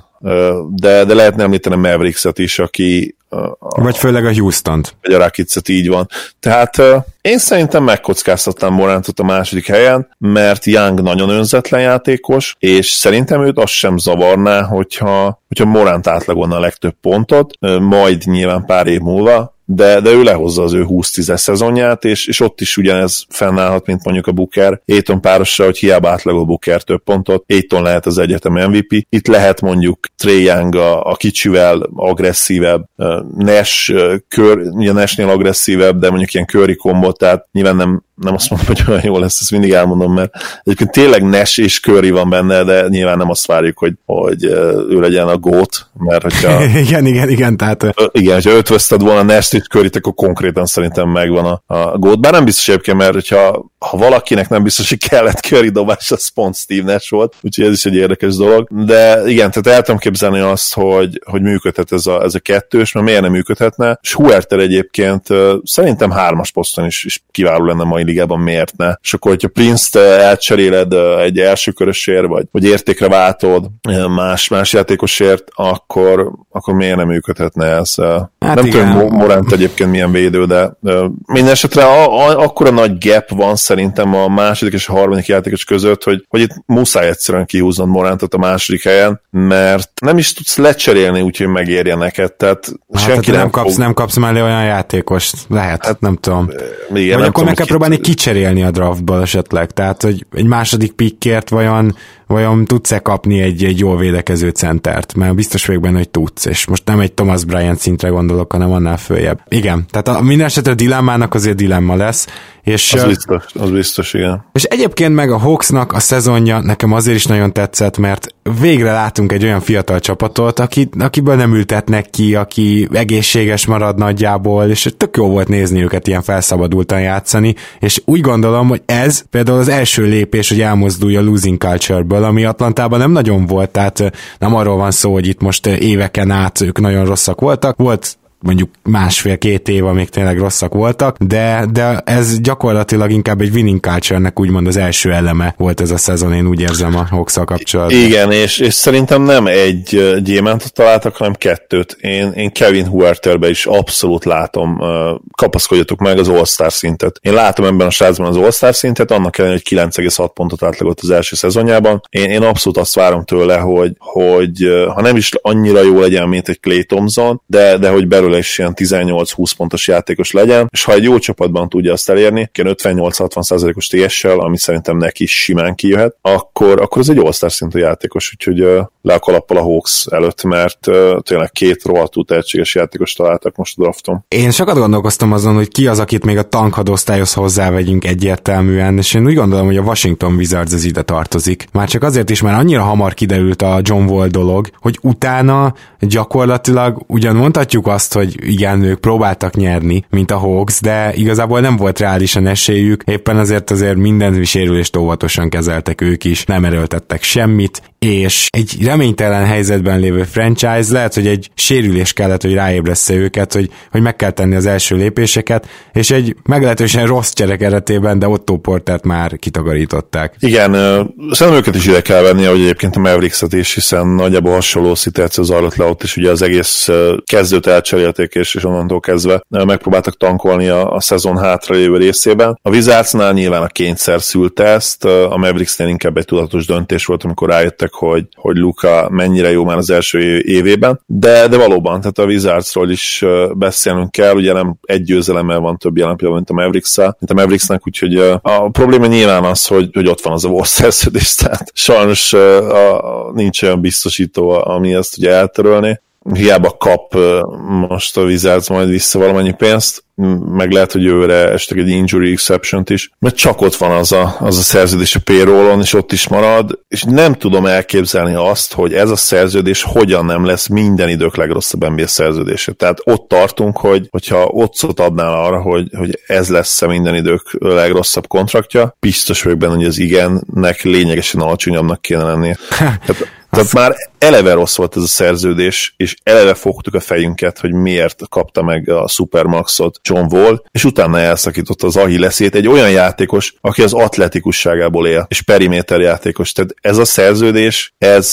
de, de lehetne említeni Mavericks-et is, aki a, Vagy főleg a Houston-t. Vagy a Rakicet, így van. Tehát én szerintem megkockáztatnám Morantot a második helyen, mert Young nagyon önzetlen játékos, és szerintem őt az sem zavarná, hogyha, hogyha Morant átlagolna a legtöbb pontot, majd nyilván pár év múlva, de, de ő lehozza az ő 20-10 szezonját, és, és ott is ugyanez fennállhat, mint mondjuk a Booker. Aiton párosra, hogy hiába átlagol Booker több pontot, Aiton lehet az egyetem MVP. Itt lehet mondjuk Trey Young a, a kicsivel agresszívebb, Nash, kör, ugye Nashnél agresszívebb, de mondjuk ilyen köri kombot, tehát nyilván nem nem azt mondom, hogy olyan jó lesz, ezt mindig elmondom, mert egyébként tényleg Nash és Curry van benne, de nyilván nem azt várjuk, hogy, hogy ő legyen a gót, mert hogyha... [LAUGHS] igen, igen, igen, tehát... Igen, hogyha ötvözted volna Nash és curry akkor konkrétan szerintem megvan a, a gót, bár nem biztos egyébként, mert hogyha ha valakinek nem biztos, hogy kellett Curry dobás, az pont Steve Nash volt, úgyhogy ez is egy érdekes dolog, de igen, tehát el tudom képzelni azt, hogy, hogy működhet ez a, ez a kettős, mert miért nem működhetne, és Huerter egyébként szerintem hármas poszton is, is kiváló lenne mai ligában miért ne. És akkor, hogyha Prince-t eh, elcseréled eh, egy első körösért, vagy, vagy értékre váltod eh, más, más játékosért, akkor, akkor miért nem működhetne ez? Hát nem igen. tudom, Morant egyébként milyen védő, de minden esetre a, a, akkora nagy gap van szerintem a második és a harmadik játékos között, hogy, hogy itt muszáj egyszerűen kihúznod Morantot a második helyen, mert nem is tudsz lecserélni, úgyhogy megérje neked. Tehát hát, senki nem, nem, kapsz, fog... nem kapsz mellé olyan játékost. Lehet, hát, nem tudom. Igen, Vagy nem akkor tudom, meg kell próbálni kicserélni a draftból esetleg, tehát hogy egy második pickért vajon, vajon tudsz-e kapni egy, egy jól védekező centert, mert biztos vagyok benne, hogy tudsz, és most nem egy Thomas Bryant szintre gondolok, hanem annál följebb. Igen, tehát a, minden esetre a dilemmának azért dilemma lesz, és, az biztos, az biztos, igen. És egyébként meg a Hawksnak a szezonja nekem azért is nagyon tetszett, mert végre látunk egy olyan fiatal csapatot, aki, akiből nem ültetnek ki, aki egészséges marad nagyjából, és tök jó volt nézni őket ilyen felszabadultan játszani, és úgy gondolom, hogy ez például az első lépés, hogy elmozdulja a losing culture-ből, ami Atlantában nem nagyon volt, tehát nem arról van szó, hogy itt most éveken át ők nagyon rosszak voltak, volt mondjuk másfél-két év, amik tényleg rosszak voltak, de, de ez gyakorlatilag inkább egy winning culture-nek úgymond az első eleme volt ez a szezon, én úgy érzem a hawks kapcsolatban. Igen, és, és szerintem nem egy gyémántot találtak, hanem kettőt. Én, én Kevin Huerterbe is abszolút látom, kapaszkodjatok meg az All-Star szintet. Én látom ebben a srácban az All-Star szintet, annak ellenére, hogy 9,6 pontot átlagolt az első szezonjában. Én, én abszolút azt várom tőle, hogy, hogy ha nem is annyira jó legyen, mint egy Clay Thompson, de, de hogy belőle is ilyen 18-20 pontos játékos legyen, és ha egy jó csapatban tudja azt elérni, ilyen 58-60%-os TS-sel, ami szerintem neki simán kijöhet, akkor, akkor ez egy all szintű játékos, úgyhogy uh, le a kalappal a Hawks előtt, mert uh, tényleg két rohadtú tehetséges játékos találtak most a drafton. Én sokat gondolkoztam azon, hogy ki az, akit még a tankhadosztályhoz hozzávegyünk egyértelműen, és én úgy gondolom, hogy a Washington Wizards az ide tartozik. Már csak azért is, mert annyira hamar kiderült a John Wall dolog, hogy utána gyakorlatilag ugyan mondhatjuk azt, hogy igen, ők próbáltak nyerni, mint a Hawks, de igazából nem volt reálisan esélyük, éppen azért azért minden sérülést óvatosan kezeltek ők is, nem erőltettek semmit, és egy reménytelen helyzetben lévő franchise lehet, hogy egy sérülés kellett, hogy ráébressze őket, hogy, hogy meg kell tenni az első lépéseket, és egy meglehetősen rossz cserek eretében, de Otto Portert már kitagarították. Igen, szerintem őket is ide kell venni, hogy egyébként a mavericks is, hiszen nagyjából hasonló szituáció zajlott le ott, és ugye az egész kezdőt elcserélték, és, és onnantól kezdve megpróbáltak tankolni a, a szezon hátralévő részében. A Wizardsnál nyilván a kényszer szült ezt, a Mavericksnél inkább egy tudatos döntés volt, amikor rájöttek, hogy, hogy Luka mennyire jó már az első évében, de, de valóban, tehát a Wizardsról is beszélnünk kell, ugye nem egy győzelemmel van több jelen pillanatban, mint a mavericks mint a Mavericksnek, úgyhogy a probléma nyilván az, hogy, hogy ott van az a volt szerződés, tehát sajnos a, a, nincs olyan biztosító, ami ezt ugye eltörölni hiába kap most a Wizards majd vissza valamennyi pénzt, meg lehet, hogy jövőre esetleg egy injury exception is, mert csak ott van az a, az a szerződés a payrollon, és ott is marad, és nem tudom elképzelni azt, hogy ez a szerződés hogyan nem lesz minden idők legrosszabb NBA szerződése. Tehát ott tartunk, hogy hogyha ott adnál arra, hogy, hogy ez lesz a minden idők legrosszabb kontraktja, biztos vagyok benne, hogy az igennek lényegesen alacsonyabbnak kéne lennie. [LAUGHS] Tehát tehát már eleve rossz volt ez a szerződés, és eleve fogtuk a fejünket, hogy miért kapta meg a Supermaxot John Wall, és utána elszakította az Achilleszét egy olyan játékos, aki az atletikusságából él, és periméter játékos. Tehát ez a szerződés, ez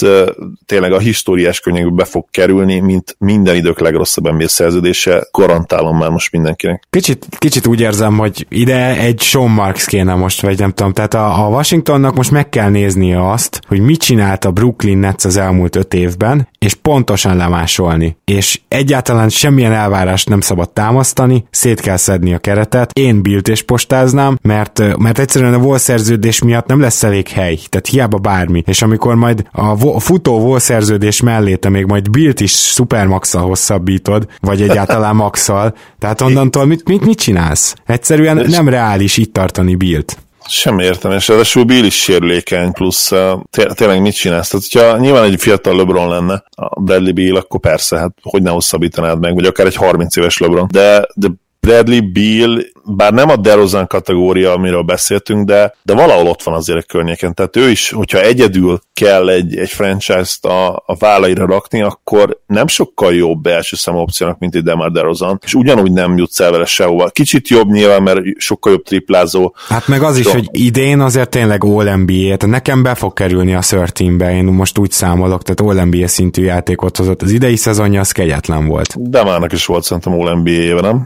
tényleg a históriás könyvekbe be fog kerülni, mint minden idők legrosszabb NBA szerződése, garantálom már most mindenkinek. Kicsit, kicsit úgy érzem, hogy ide egy Sean Marks kéne most, vagy nem tudom, tehát a, a Washingtonnak most meg kell néznie azt, hogy mit csinált a Brooklyn Nets az elmúlt öt évben, és pontosan lemásolni. És egyáltalán semmilyen elvárást nem szabad támasztani, szét kell szedni a keretet. Én Bilt és postáznám, mert, mert egyszerűen a volt szerződés miatt nem lesz elég hely, tehát hiába bármi. És amikor majd a futó volt szerződés mellé te még majd Bilt is supermax hosszabbítod, vagy egyáltalán maxal, tehát onnantól mit, mit, mit csinálsz? Egyszerűen nem reális itt tartani Bilt. Sem értem, és ráadásul Bill is sérülékeny, plusz uh, tényleg mit csinálsz? Tehát, hogyha nyilván egy fiatal LeBron lenne a Bradley Bill, akkor persze, hát hogy ne hosszabbítanád meg, vagy akár egy 30 éves LeBron. De, de Bradley Bill, bár nem a DeRozan kategória, amiről beszéltünk, de, de valahol ott van azért a környéken. Tehát ő is, hogyha egyedül kell egy, egy franchise-t a, a vállaira rakni, akkor nem sokkal jobb első számú opciónak, mint egy Demar DeRozan, és ugyanúgy nem jutsz el vele sehova. Kicsit jobb nyilván, mert sokkal jobb triplázó. Hát meg az is, hogy idén azért tényleg All-NBA, tehát nekem be fog kerülni a 13-be, én most úgy számolok, tehát All-NBA szintű játékot hozott. Az idei szezonja az kegyetlen volt. De márnak is volt szerintem All-NBA-éve, nem?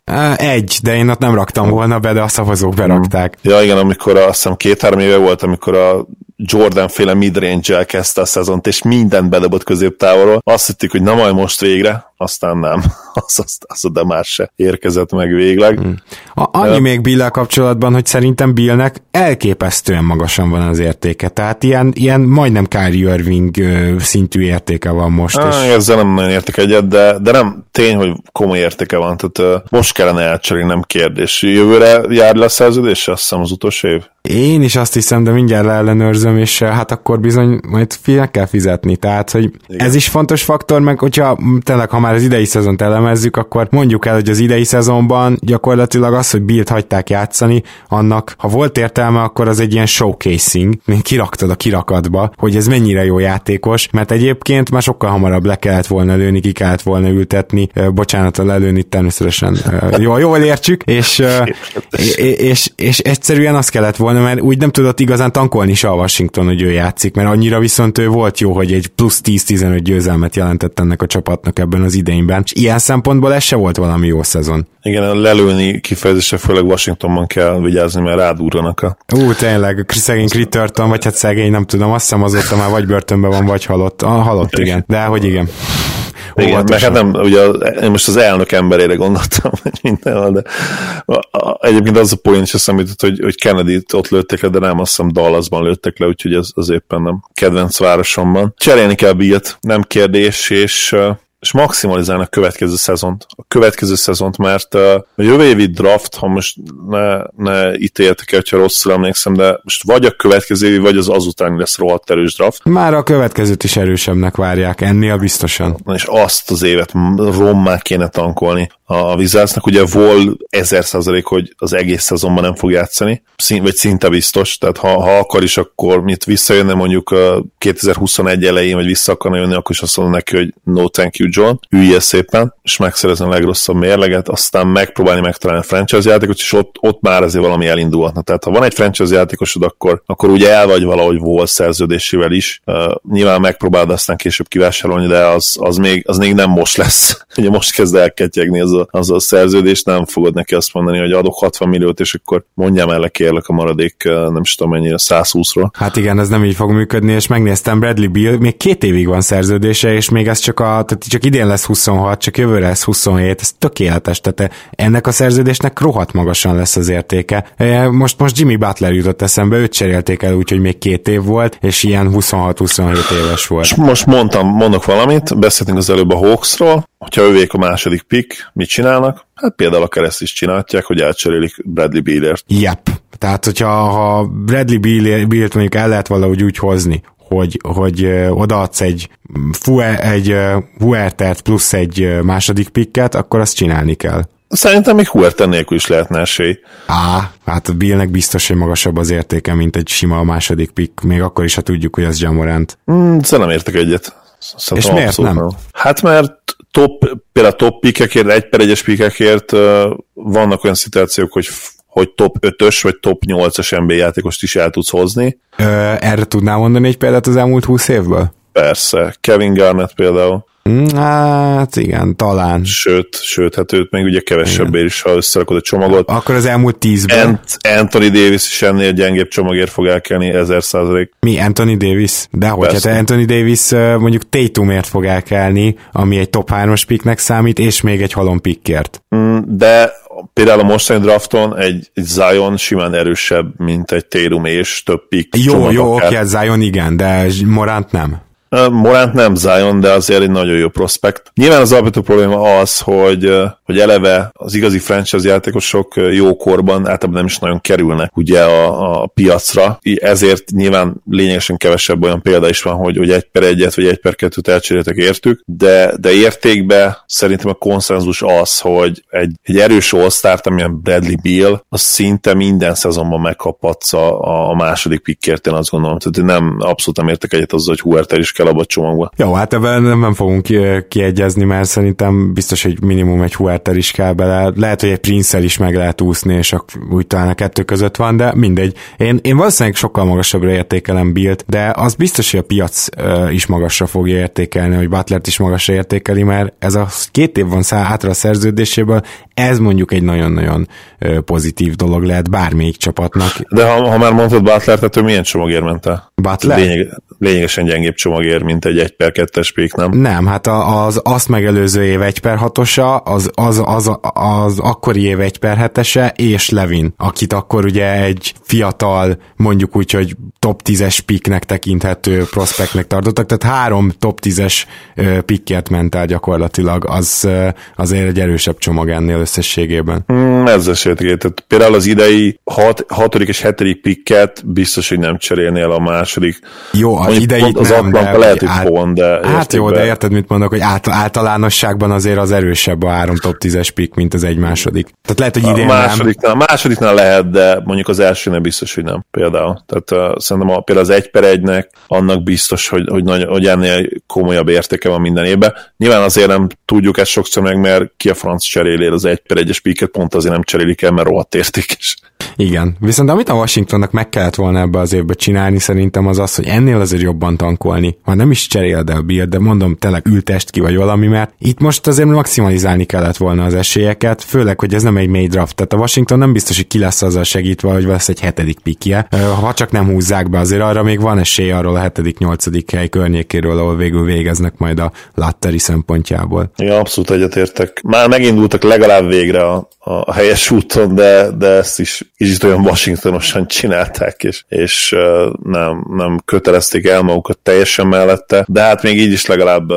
Egy, de én ott nem raktam volna be, de a szavazók berakták. Ja igen, amikor azt hiszem két-három éve volt, amikor a Jordan féle midrange-el kezdte a szezont, és mindent bedobott középtávolról. Azt hittük, hogy na majd most végre, aztán nem. [LAUGHS] Az, az, az de már se érkezett meg végleg. Hmm. A, annyi uh, még bill kapcsolatban, hogy szerintem Billnek elképesztően magasan van az értéke. Tehát ilyen, ilyen majdnem Kyrie Irving szintű értéke van most. Uh, és... Ezzel nem nagyon értek egyet, de, de nem tény, hogy komoly értéke van. Tehát uh, most kellene elcserélni, nem kérdés. Jövőre jár le a szerződés, azt hiszem az utolsó év. Én is azt hiszem, de mindjárt leellenőrzöm, és hát akkor bizony majd fel kell fizetni. Tehát, hogy Igen. ez is fontos faktor, meg hogyha tényleg, ha már az idei szezont elemezzük, akkor mondjuk el, hogy az idei szezonban gyakorlatilag az, hogy Bilt hagyták játszani, annak, ha volt értelme, akkor az egy ilyen showcasing, még kiraktad a kirakatba, hogy ez mennyire jó játékos, mert egyébként már sokkal hamarabb le kellett volna lőni, ki kellett volna ültetni, bocsánat, a lelőni természetesen jól, jól értsük, és, és, [LAUGHS] és, és egyszerűen azt kellett volna, mert úgy nem tudott igazán tankolni se a Washington, hogy ő játszik, mert annyira viszont ő volt jó, hogy egy plusz 10-15 győzelmet jelentett ennek a csapatnak ebben az idényben, és ilyen szempontból ez se volt valami jó szezon. Igen, lelőni kifejezése főleg Washingtonban kell vigyázni, mert rádúranak a... Ú, tényleg, szegény Critterton, vagy hát szegény, nem tudom, azt hiszem azóta már vagy börtönben van, vagy halott. Ah, halott, igen. De hogy igen. Igen, mert hát nem, ugye én most az elnök emberére gondoltam, [LAUGHS] hogy mindenhol, de egyébként az a poén is eszembe hogy, hogy kennedy ott lőttek le, de nem azt hiszem Dallasban lőttek le, úgyhogy ez az éppen nem kedvenc városomban. Cserélni kell Bilt, nem kérdés, és és maximalizálni a következő szezont. A következő szezont, mert a jövő évi draft, ha most ne, ne ítéltek el, hogyha rosszul emlékszem, de most vagy a következő évi, vagy az azután lesz rohadt erős draft. Már a következőt is erősebbnek várják, ennél biztosan. És azt az évet rommá kéne tankolni a Wizardsnak. Ugye vol ezer százalék, hogy az egész szezonban nem fog játszani, szín, vagy szinte biztos, tehát ha, ha akar is, akkor mit visszajönne mondjuk 2021 elején, vagy vissza akarna jönni, akkor is azt mondom neki, hogy no thank you John, ülje szépen, és megszerezni a legrosszabb mérleget, aztán megpróbálni megtalálni a franchise játékot, és ott, ott már azért valami elindulhatna. Tehát ha van egy franchise játékosod, akkor, akkor ugye el vagy valahogy volt szerződésével is. Uh, nyilván megpróbálod aztán később kivásárolni, de az, az, még, az még nem most lesz. [LAUGHS] ugye most kezd elketyegni az a, az a szerződés, nem fogod neki azt mondani, hogy adok 60 milliót, és akkor mondjam el kérlek a maradék, nem is tudom mennyire, 120-ról. Hát igen, ez nem így fog működni, és megnéztem Bradley Bill, még két évig van szerződése, és még ez csak a, tehát csak idén lesz 26, csak jövőre lesz 27, ez tökéletes, tehát ennek a szerződésnek rohadt magasan lesz az értéke. Most, most Jimmy Butler jutott eszembe, őt cserélték el úgy, hogy még két év volt, és ilyen 26-27 éves volt. És most mondtam, mondok valamit, beszéltünk az előbb a Hawksról, hogyha övék a második pick, mit csinálnak? Hát például a kereszt is csinálják, hogy elcserélik Bradley Bealert. Yep. Tehát, hogyha ha Bradley Beal-t mondjuk el lehet valahogy úgy hozni, hogy, hogy odaadsz egy, fue, egy Huertert plusz egy második pikket, akkor azt csinálni kell. Szerintem még Huerter nélkül is lehetne esély. Á, hát a Billnek biztos, hogy magasabb az értéke, mint egy sima második pick, még akkor is, ha tudjuk, hogy az Jamorant. Mm, szerintem értek egyet. Szerintem És miért nem? nem? Hát mert top, például top pikekért, egy per egyes pikekért vannak olyan szituációk, hogy hogy top 5-ös vagy top 8-as NBA játékost is el tudsz hozni. Ö, erre tudnál mondani egy példát az elmúlt 20 évből? Persze. Kevin Garnett például. Hát igen, talán. Sőt, sőt, hát őt még ugye kevesebbért is, ha összerakod a csomagot. Akkor az elmúlt tízben. Ant- Anthony Davis is ennél gyengébb csomagért fog elkelni, ezer százalék. Mi, Anthony Davis? De hogy hát Anthony Davis mondjuk Tatumért fog elkelni, ami egy top 3-as picknek számít, és még egy halom pickért. Mm, de például a mostani drafton egy, egy Zion simán erősebb, mint egy Tatum és több pick. Jó, jó, oké, okay, Zion igen, de Morant nem. Morant nem Zion, de azért egy nagyon jó prospekt. Nyilván az alapvető probléma az, hogy, hogy eleve az igazi franchise játékosok jókorban általában nem is nagyon kerülnek ugye a, a piacra, ezért nyilván lényegesen kevesebb olyan példa is van, hogy, hogy egy per egyet vagy egy per kettőt elcseréltek értük, de, de értékbe szerintem a konszenzus az, hogy egy, egy erős all amilyen Bradley Beal, az szinte minden szezonban megkaphatsz a, a második pickért, én azt gondolom. Tehát nem, abszolút nem értek egyet azzal, hogy Huerta is kell a csomagba. Jó, hát ebben nem, fogunk kiegyezni, mert szerintem biztos, hogy minimum egy Huerter is kell bele. Lehet, hogy egy prince is meg lehet úszni, és úgy talán a kettő között van, de mindegy. Én, én valószínűleg sokkal magasabbra értékelem Bilt, de az biztos, hogy a piac is magasra fogja értékelni, hogy Butlert is magasra értékeli, mert ez a két év van szá hátra a szerződéséből, ez mondjuk egy nagyon-nagyon pozitív dolog lehet bármelyik csapatnak. De ha, ha már mondtad Butler, tehát ő milyen csomagért ment el? Butler? Lényeg, lényegesen gyengébb csomagért, mint egy 1 per 2-es pék, nem? Nem, hát az azt megelőző év 1 per 6-osa, az, az, az, az, akkori év 1 per 7-ese, és Levin, akit akkor ugye egy fiatal, mondjuk úgy, hogy top 10-es piknek tekinthető prospektnek tartottak, tehát három top 10-es pikket ment el gyakorlatilag, az azért egy erősebb csomag ennél összességében. Mm, ez esetleg, tehát például az idei 6. Hat, és 7. pikket biztos, hogy nem cserélnél a második. Jó, az idei az nem, tényleg. Lehet, hogy át, pont, de... Hát jó, be. de érted, mit mondok, hogy át, általánosságban azért az erősebb a három top 10-es pick, mint az egy második. Tehát lehet, hogy idén a másodiknál, nem. Másodiknál lehet, de mondjuk az elsőnél biztos, hogy nem. Például. Tehát uh, szerintem a, például az egy per egynek annak biztos, hogy, hogy, nagy, hogy ennél komolyabb értéke van minden évben. Nyilván azért nem tudjuk ezt sokszor meg, mert ki a franc cserélél az egy per egyes picket, pont azért nem cserélik el, mert rohadt értékes. Igen, viszont amit a Washingtonnak meg kellett volna ebbe az évbe csinálni, szerintem az az, hogy ennél azért jobban tankolni. Ha nem is cseréled el Bill, de mondom, tényleg ültest ki vagy valami, mert itt most azért maximalizálni kellett volna az esélyeket, főleg, hogy ez nem egy mély draft. Tehát a Washington nem biztos, hogy ki lesz azzal segítve, hogy lesz egy hetedik pikje. Ha csak nem húzzák be, azért arra még van esély arról a hetedik, nyolcadik hely környékéről, ahol végül végeznek majd a latteri szempontjából. Ja, abszolút egyetértek. Már megindultak legalább végre a, a helyes úton, de, de ezt is kicsit olyan Washingtonosan csinálták, és, és nem, nem kötelezték el magukat teljesen mellette, de hát még így is legalább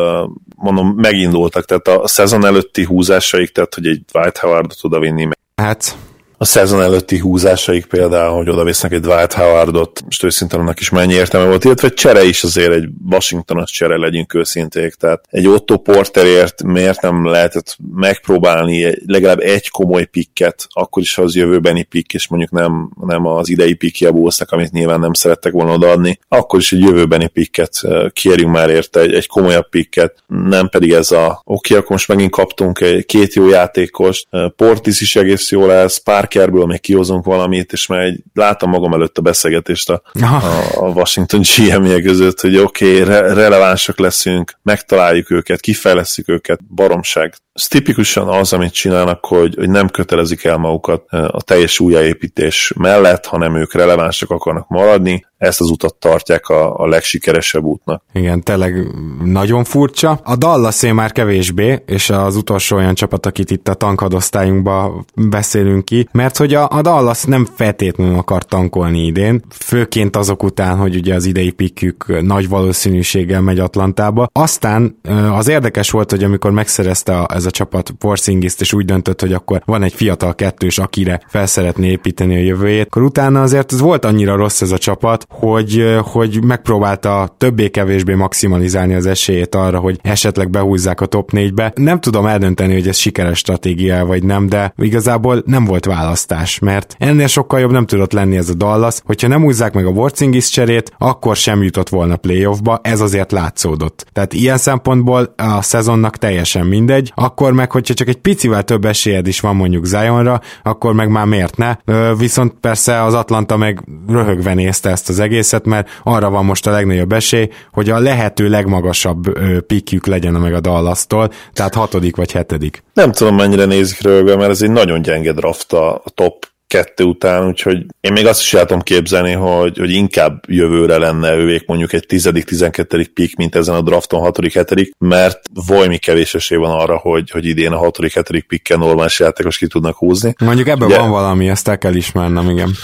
mondom, megindultak, tehát a szezon előtti húzásaik, tehát hogy egy Dwight Howardot oda vinni. Hát a szezon előtti húzásaik például, hogy oda visznek egy Dwight Howardot, most őszintén annak is mennyi értelme volt, illetve csere is azért egy Washingtonos csere legyünk őszinték, tehát egy Otto Porterért miért nem lehetett megpróbálni legalább egy komoly pikket, akkor is az jövőbeni pikk, és mondjuk nem, nem az idei pikki a Bullsnak, amit nyilván nem szerettek volna odaadni, akkor is egy jövőbeni pikket kérjünk már érte, egy, egy komolyabb pikket, nem pedig ez a oké, okay, akkor most megint kaptunk két jó játékost, Portis is egész jó lesz, pár Parkerből még kihozunk valamit, és már egy, látom magam előtt a beszélgetést a, a, a Washington gm között, hogy oké, okay, re, relevánsak leszünk, megtaláljuk őket, kifejlesztjük őket, baromság. Ez tipikusan az, amit csinálnak, hogy, hogy nem kötelezik el magukat a teljes újjáépítés mellett, hanem ők relevánsak akarnak maradni, ezt az utat tartják a, a legsikeresebb útnak. Igen, tényleg nagyon furcsa. A dallas már kevésbé, és az utolsó olyan csapat, akit itt a tankadosztályunkba beszélünk ki, mert hogy a, a Dallas nem feltétlenül akar tankolni idén, főként azok után, hogy ugye az idei pikük nagy valószínűséggel megy Atlantába. Aztán az érdekes volt, hogy amikor megszerezte a, ez a csapat Porzingis-t, és úgy döntött, hogy akkor van egy fiatal kettős, akire fel szeretné építeni a jövőjét, akkor utána azért ez volt annyira rossz ez a csapat, hogy, hogy megpróbálta többé-kevésbé maximalizálni az esélyét arra, hogy esetleg behúzzák a top 4-be. Nem tudom eldönteni, hogy ez sikeres stratégia vagy nem, de igazából nem volt választás, mert ennél sokkal jobb nem tudott lenni ez a Dallas, hogyha nem húzzák meg a Warzingis cserét, akkor sem jutott volna playoffba, ez azért látszódott. Tehát ilyen szempontból a szezonnak teljesen mindegy, akkor meg, hogyha csak egy picivel több esélyed is van mondjuk Zionra, akkor meg már miért ne? Viszont persze az Atlanta meg röhögve nézte ezt az egészet, mert arra van most a legnagyobb esély, hogy a lehető legmagasabb pikjük legyen meg a Dallas-tól, tehát hatodik vagy hetedik. Nem tudom, mennyire nézik rögve, mert ez egy nagyon gyenge draft a top kettő után, úgyhogy én még azt is el tudom képzelni, hogy, hogy inkább jövőre lenne ővék mondjuk egy tizedik, tizenkettedik pick, mint ezen a drafton hatodik, hetedik, mert mi kevés esély van arra, hogy, hogy idén a hatodik, hetedik picken normális játékos ki tudnak húzni. Mondjuk ebben Ugye, van valami, ezt el kell ismernem, igen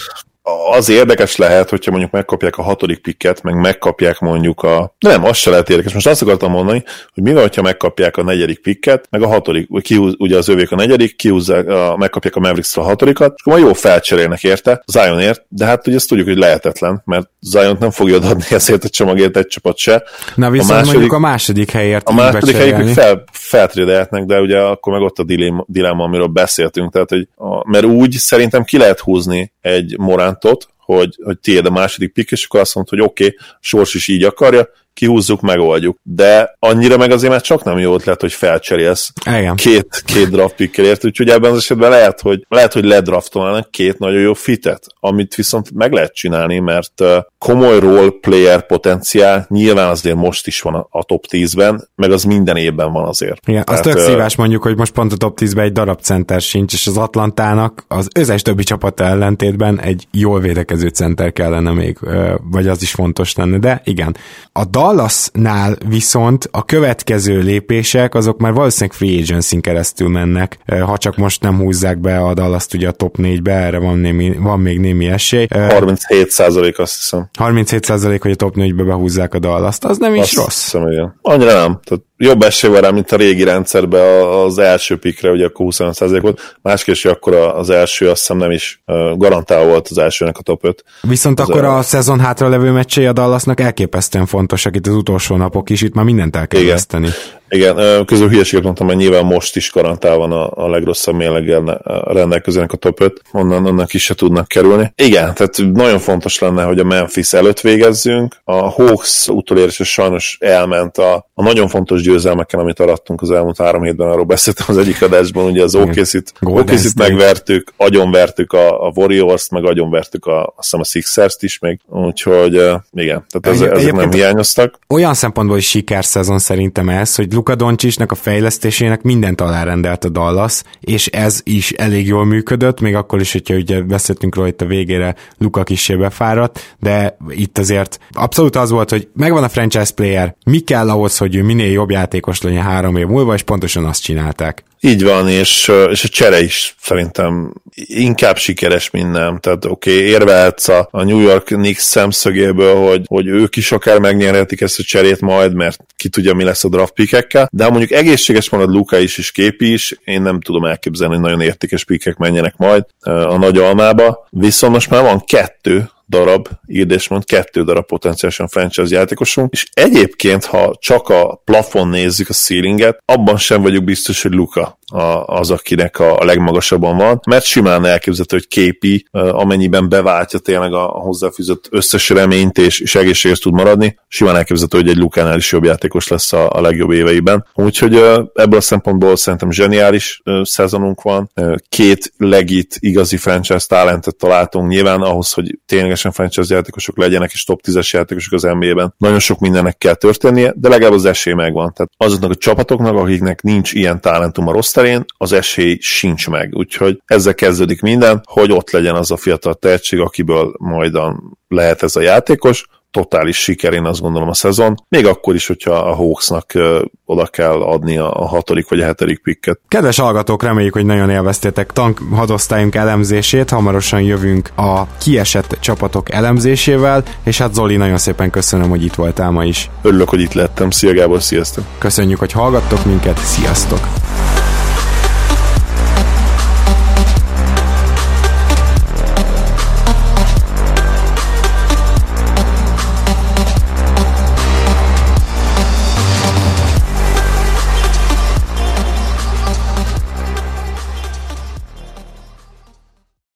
az érdekes lehet, hogyha mondjuk megkapják a hatodik pikket, meg megkapják mondjuk a... Nem, az se lehet érdekes. Most azt akartam mondani, hogy mi van, hogyha megkapják a negyedik pikket, meg a hatodik, kihúz, ugye az övék a negyedik, kihúzzák, a, megkapják a mavericks a hatodikat, és akkor majd jó felcserélnek érte, Zionért, de hát ugye ezt tudjuk, hogy lehetetlen, mert Zion nem fogja adni [LAUGHS] ezért a csomagért egy csapat se. Na viszont a második, mondjuk a második helyért A második helyük fel, feltrédelhetnek, de ugye akkor meg ott a dilemma, amiről beszéltünk, tehát hogy a, mert úgy szerintem ki lehet húzni egy Morántot, hogy, hogy tiéd a második pick, és akkor azt mondod, hogy oké, okay, Sors is így akarja, kihúzzuk, megoldjuk. De annyira meg azért már csak nem jó ötlet, hogy felcserélsz Igen. két, két draft pickért, úgyhogy ebben az esetben lehet, hogy, lehet, hogy ledraftolnának két nagyon jó fitet, amit viszont meg lehet csinálni, mert komoly role player potenciál nyilván azért most is van a, top 10-ben, meg az minden évben van azért. Igen, az tök szívás mondjuk, hogy most pont a top 10-ben egy darab center sincs, és az Atlantának az összes többi csapat ellentétben egy jól védekező center kellene még, vagy az is fontos lenne, de igen. A Dallasnál viszont a következő lépések azok már valószínűleg free agency keresztül mennek, ha csak most nem húzzák be a Dallas ugye a top 4-be, erre van, némi, van még némi esély. 37 százalék azt hiszem. 37 százalék, hogy a top 4-be behúzzák a Dallas-t, az nem is azt rossz. Hiszem, igen. Annyira nem. Tehát jobb esély van rá, mint a régi rendszerben az első pikre, ugye akkor 25% volt, másképp akkor az első azt hiszem nem is garantálva volt az elsőnek a top 5. Viszont az akkor a, a szezon hátra levő meccsei a Dallasnak elképesztően fontosak itt az utolsó napok is, itt már mindent el kell Igen. veszteni. Igen, közül hülyeséget mondtam, hogy nyilván most is garantál van a, a legrosszabb mérleggel rendelkezőnek a top 5, onnan annak is se tudnak kerülni. Igen, tehát nagyon fontos lenne, hogy a Memphis előtt végezzünk. A Hawks utolérése sajnos elment a, a nagyon fontos győzelmeken, amit arattunk az elmúlt három hétben, arról beszéltem az egyik adásban, ugye az OKC-t, OKC-t megvertük, agyonvertük a, a Warriors-t, meg agyonvertük a, azt hiszem a Sixers-t is még, úgyhogy igen, tehát ez, ezek nem hiányoztak. Olyan szempontból is sikerszezon szerintem ez, hogy Luka Doncsicsnak a fejlesztésének mindent alárendelt a Dallas, és ez is elég jól működött, még akkor is, hogyha ugye beszéltünk róla itt a végére Luka kisé befáradt, de itt azért abszolút az volt, hogy megvan a franchise player, mi kell ahhoz, hogy ő minél jobb játékos legyen három év múlva, és pontosan azt csinálták. Így van, és, és a csere is szerintem inkább sikeres, mint nem. Tehát oké, okay, érvehetsz a, a New York Knicks szemszögéből, hogy, hogy ők is akár megnyerhetik ezt a cserét majd, mert ki tudja, mi lesz a draft pikekkel, de ha mondjuk egészséges marad Luka is és képi is, én nem tudom elképzelni, hogy nagyon értékes pikek menjenek majd a nagy almába. Viszont most már van kettő darab, írd és mond, kettő darab potenciálisan franchise játékosunk, és egyébként, ha csak a plafon nézzük a ceilinget, abban sem vagyok biztos, hogy Luka az, akinek a legmagasabban van, mert simán elképzelhető, hogy képi, amennyiben beváltja tényleg a hozzáfűzött összes reményt és, és egészséges tud maradni, simán elképzelhető, hogy egy Lukánál is jobb játékos lesz a, a legjobb éveiben. Úgyhogy ebből a szempontból szerintem zseniális szezonunk van, két legit igazi franchise talentet találtunk nyilván ahhoz, hogy ténylegesen franchise játékosok legyenek és top 10-es játékosok az NBA-ben. Nagyon sok mindennek kell történnie, de legalább az esély megvan. Tehát azoknak a csapatoknak, akiknek nincs ilyen talentum a rossz terén, az esély sincs meg. Úgyhogy ezzel kezdődik minden, hogy ott legyen az a fiatal tehetség, akiből majdan lehet ez a játékos, totális siker, én azt gondolom a szezon, még akkor is, hogyha a Hawksnak oda kell adni a hatodik vagy a hetedik pikket. Kedves hallgatók, reméljük, hogy nagyon élveztétek tank hadosztályunk elemzését, hamarosan jövünk a kiesett csapatok elemzésével, és hát Zoli, nagyon szépen köszönöm, hogy itt voltál ma is. Örülök, hogy itt lettem. Szia Gábor, sziasztok! Köszönjük, hogy hallgattok minket, sziasztok!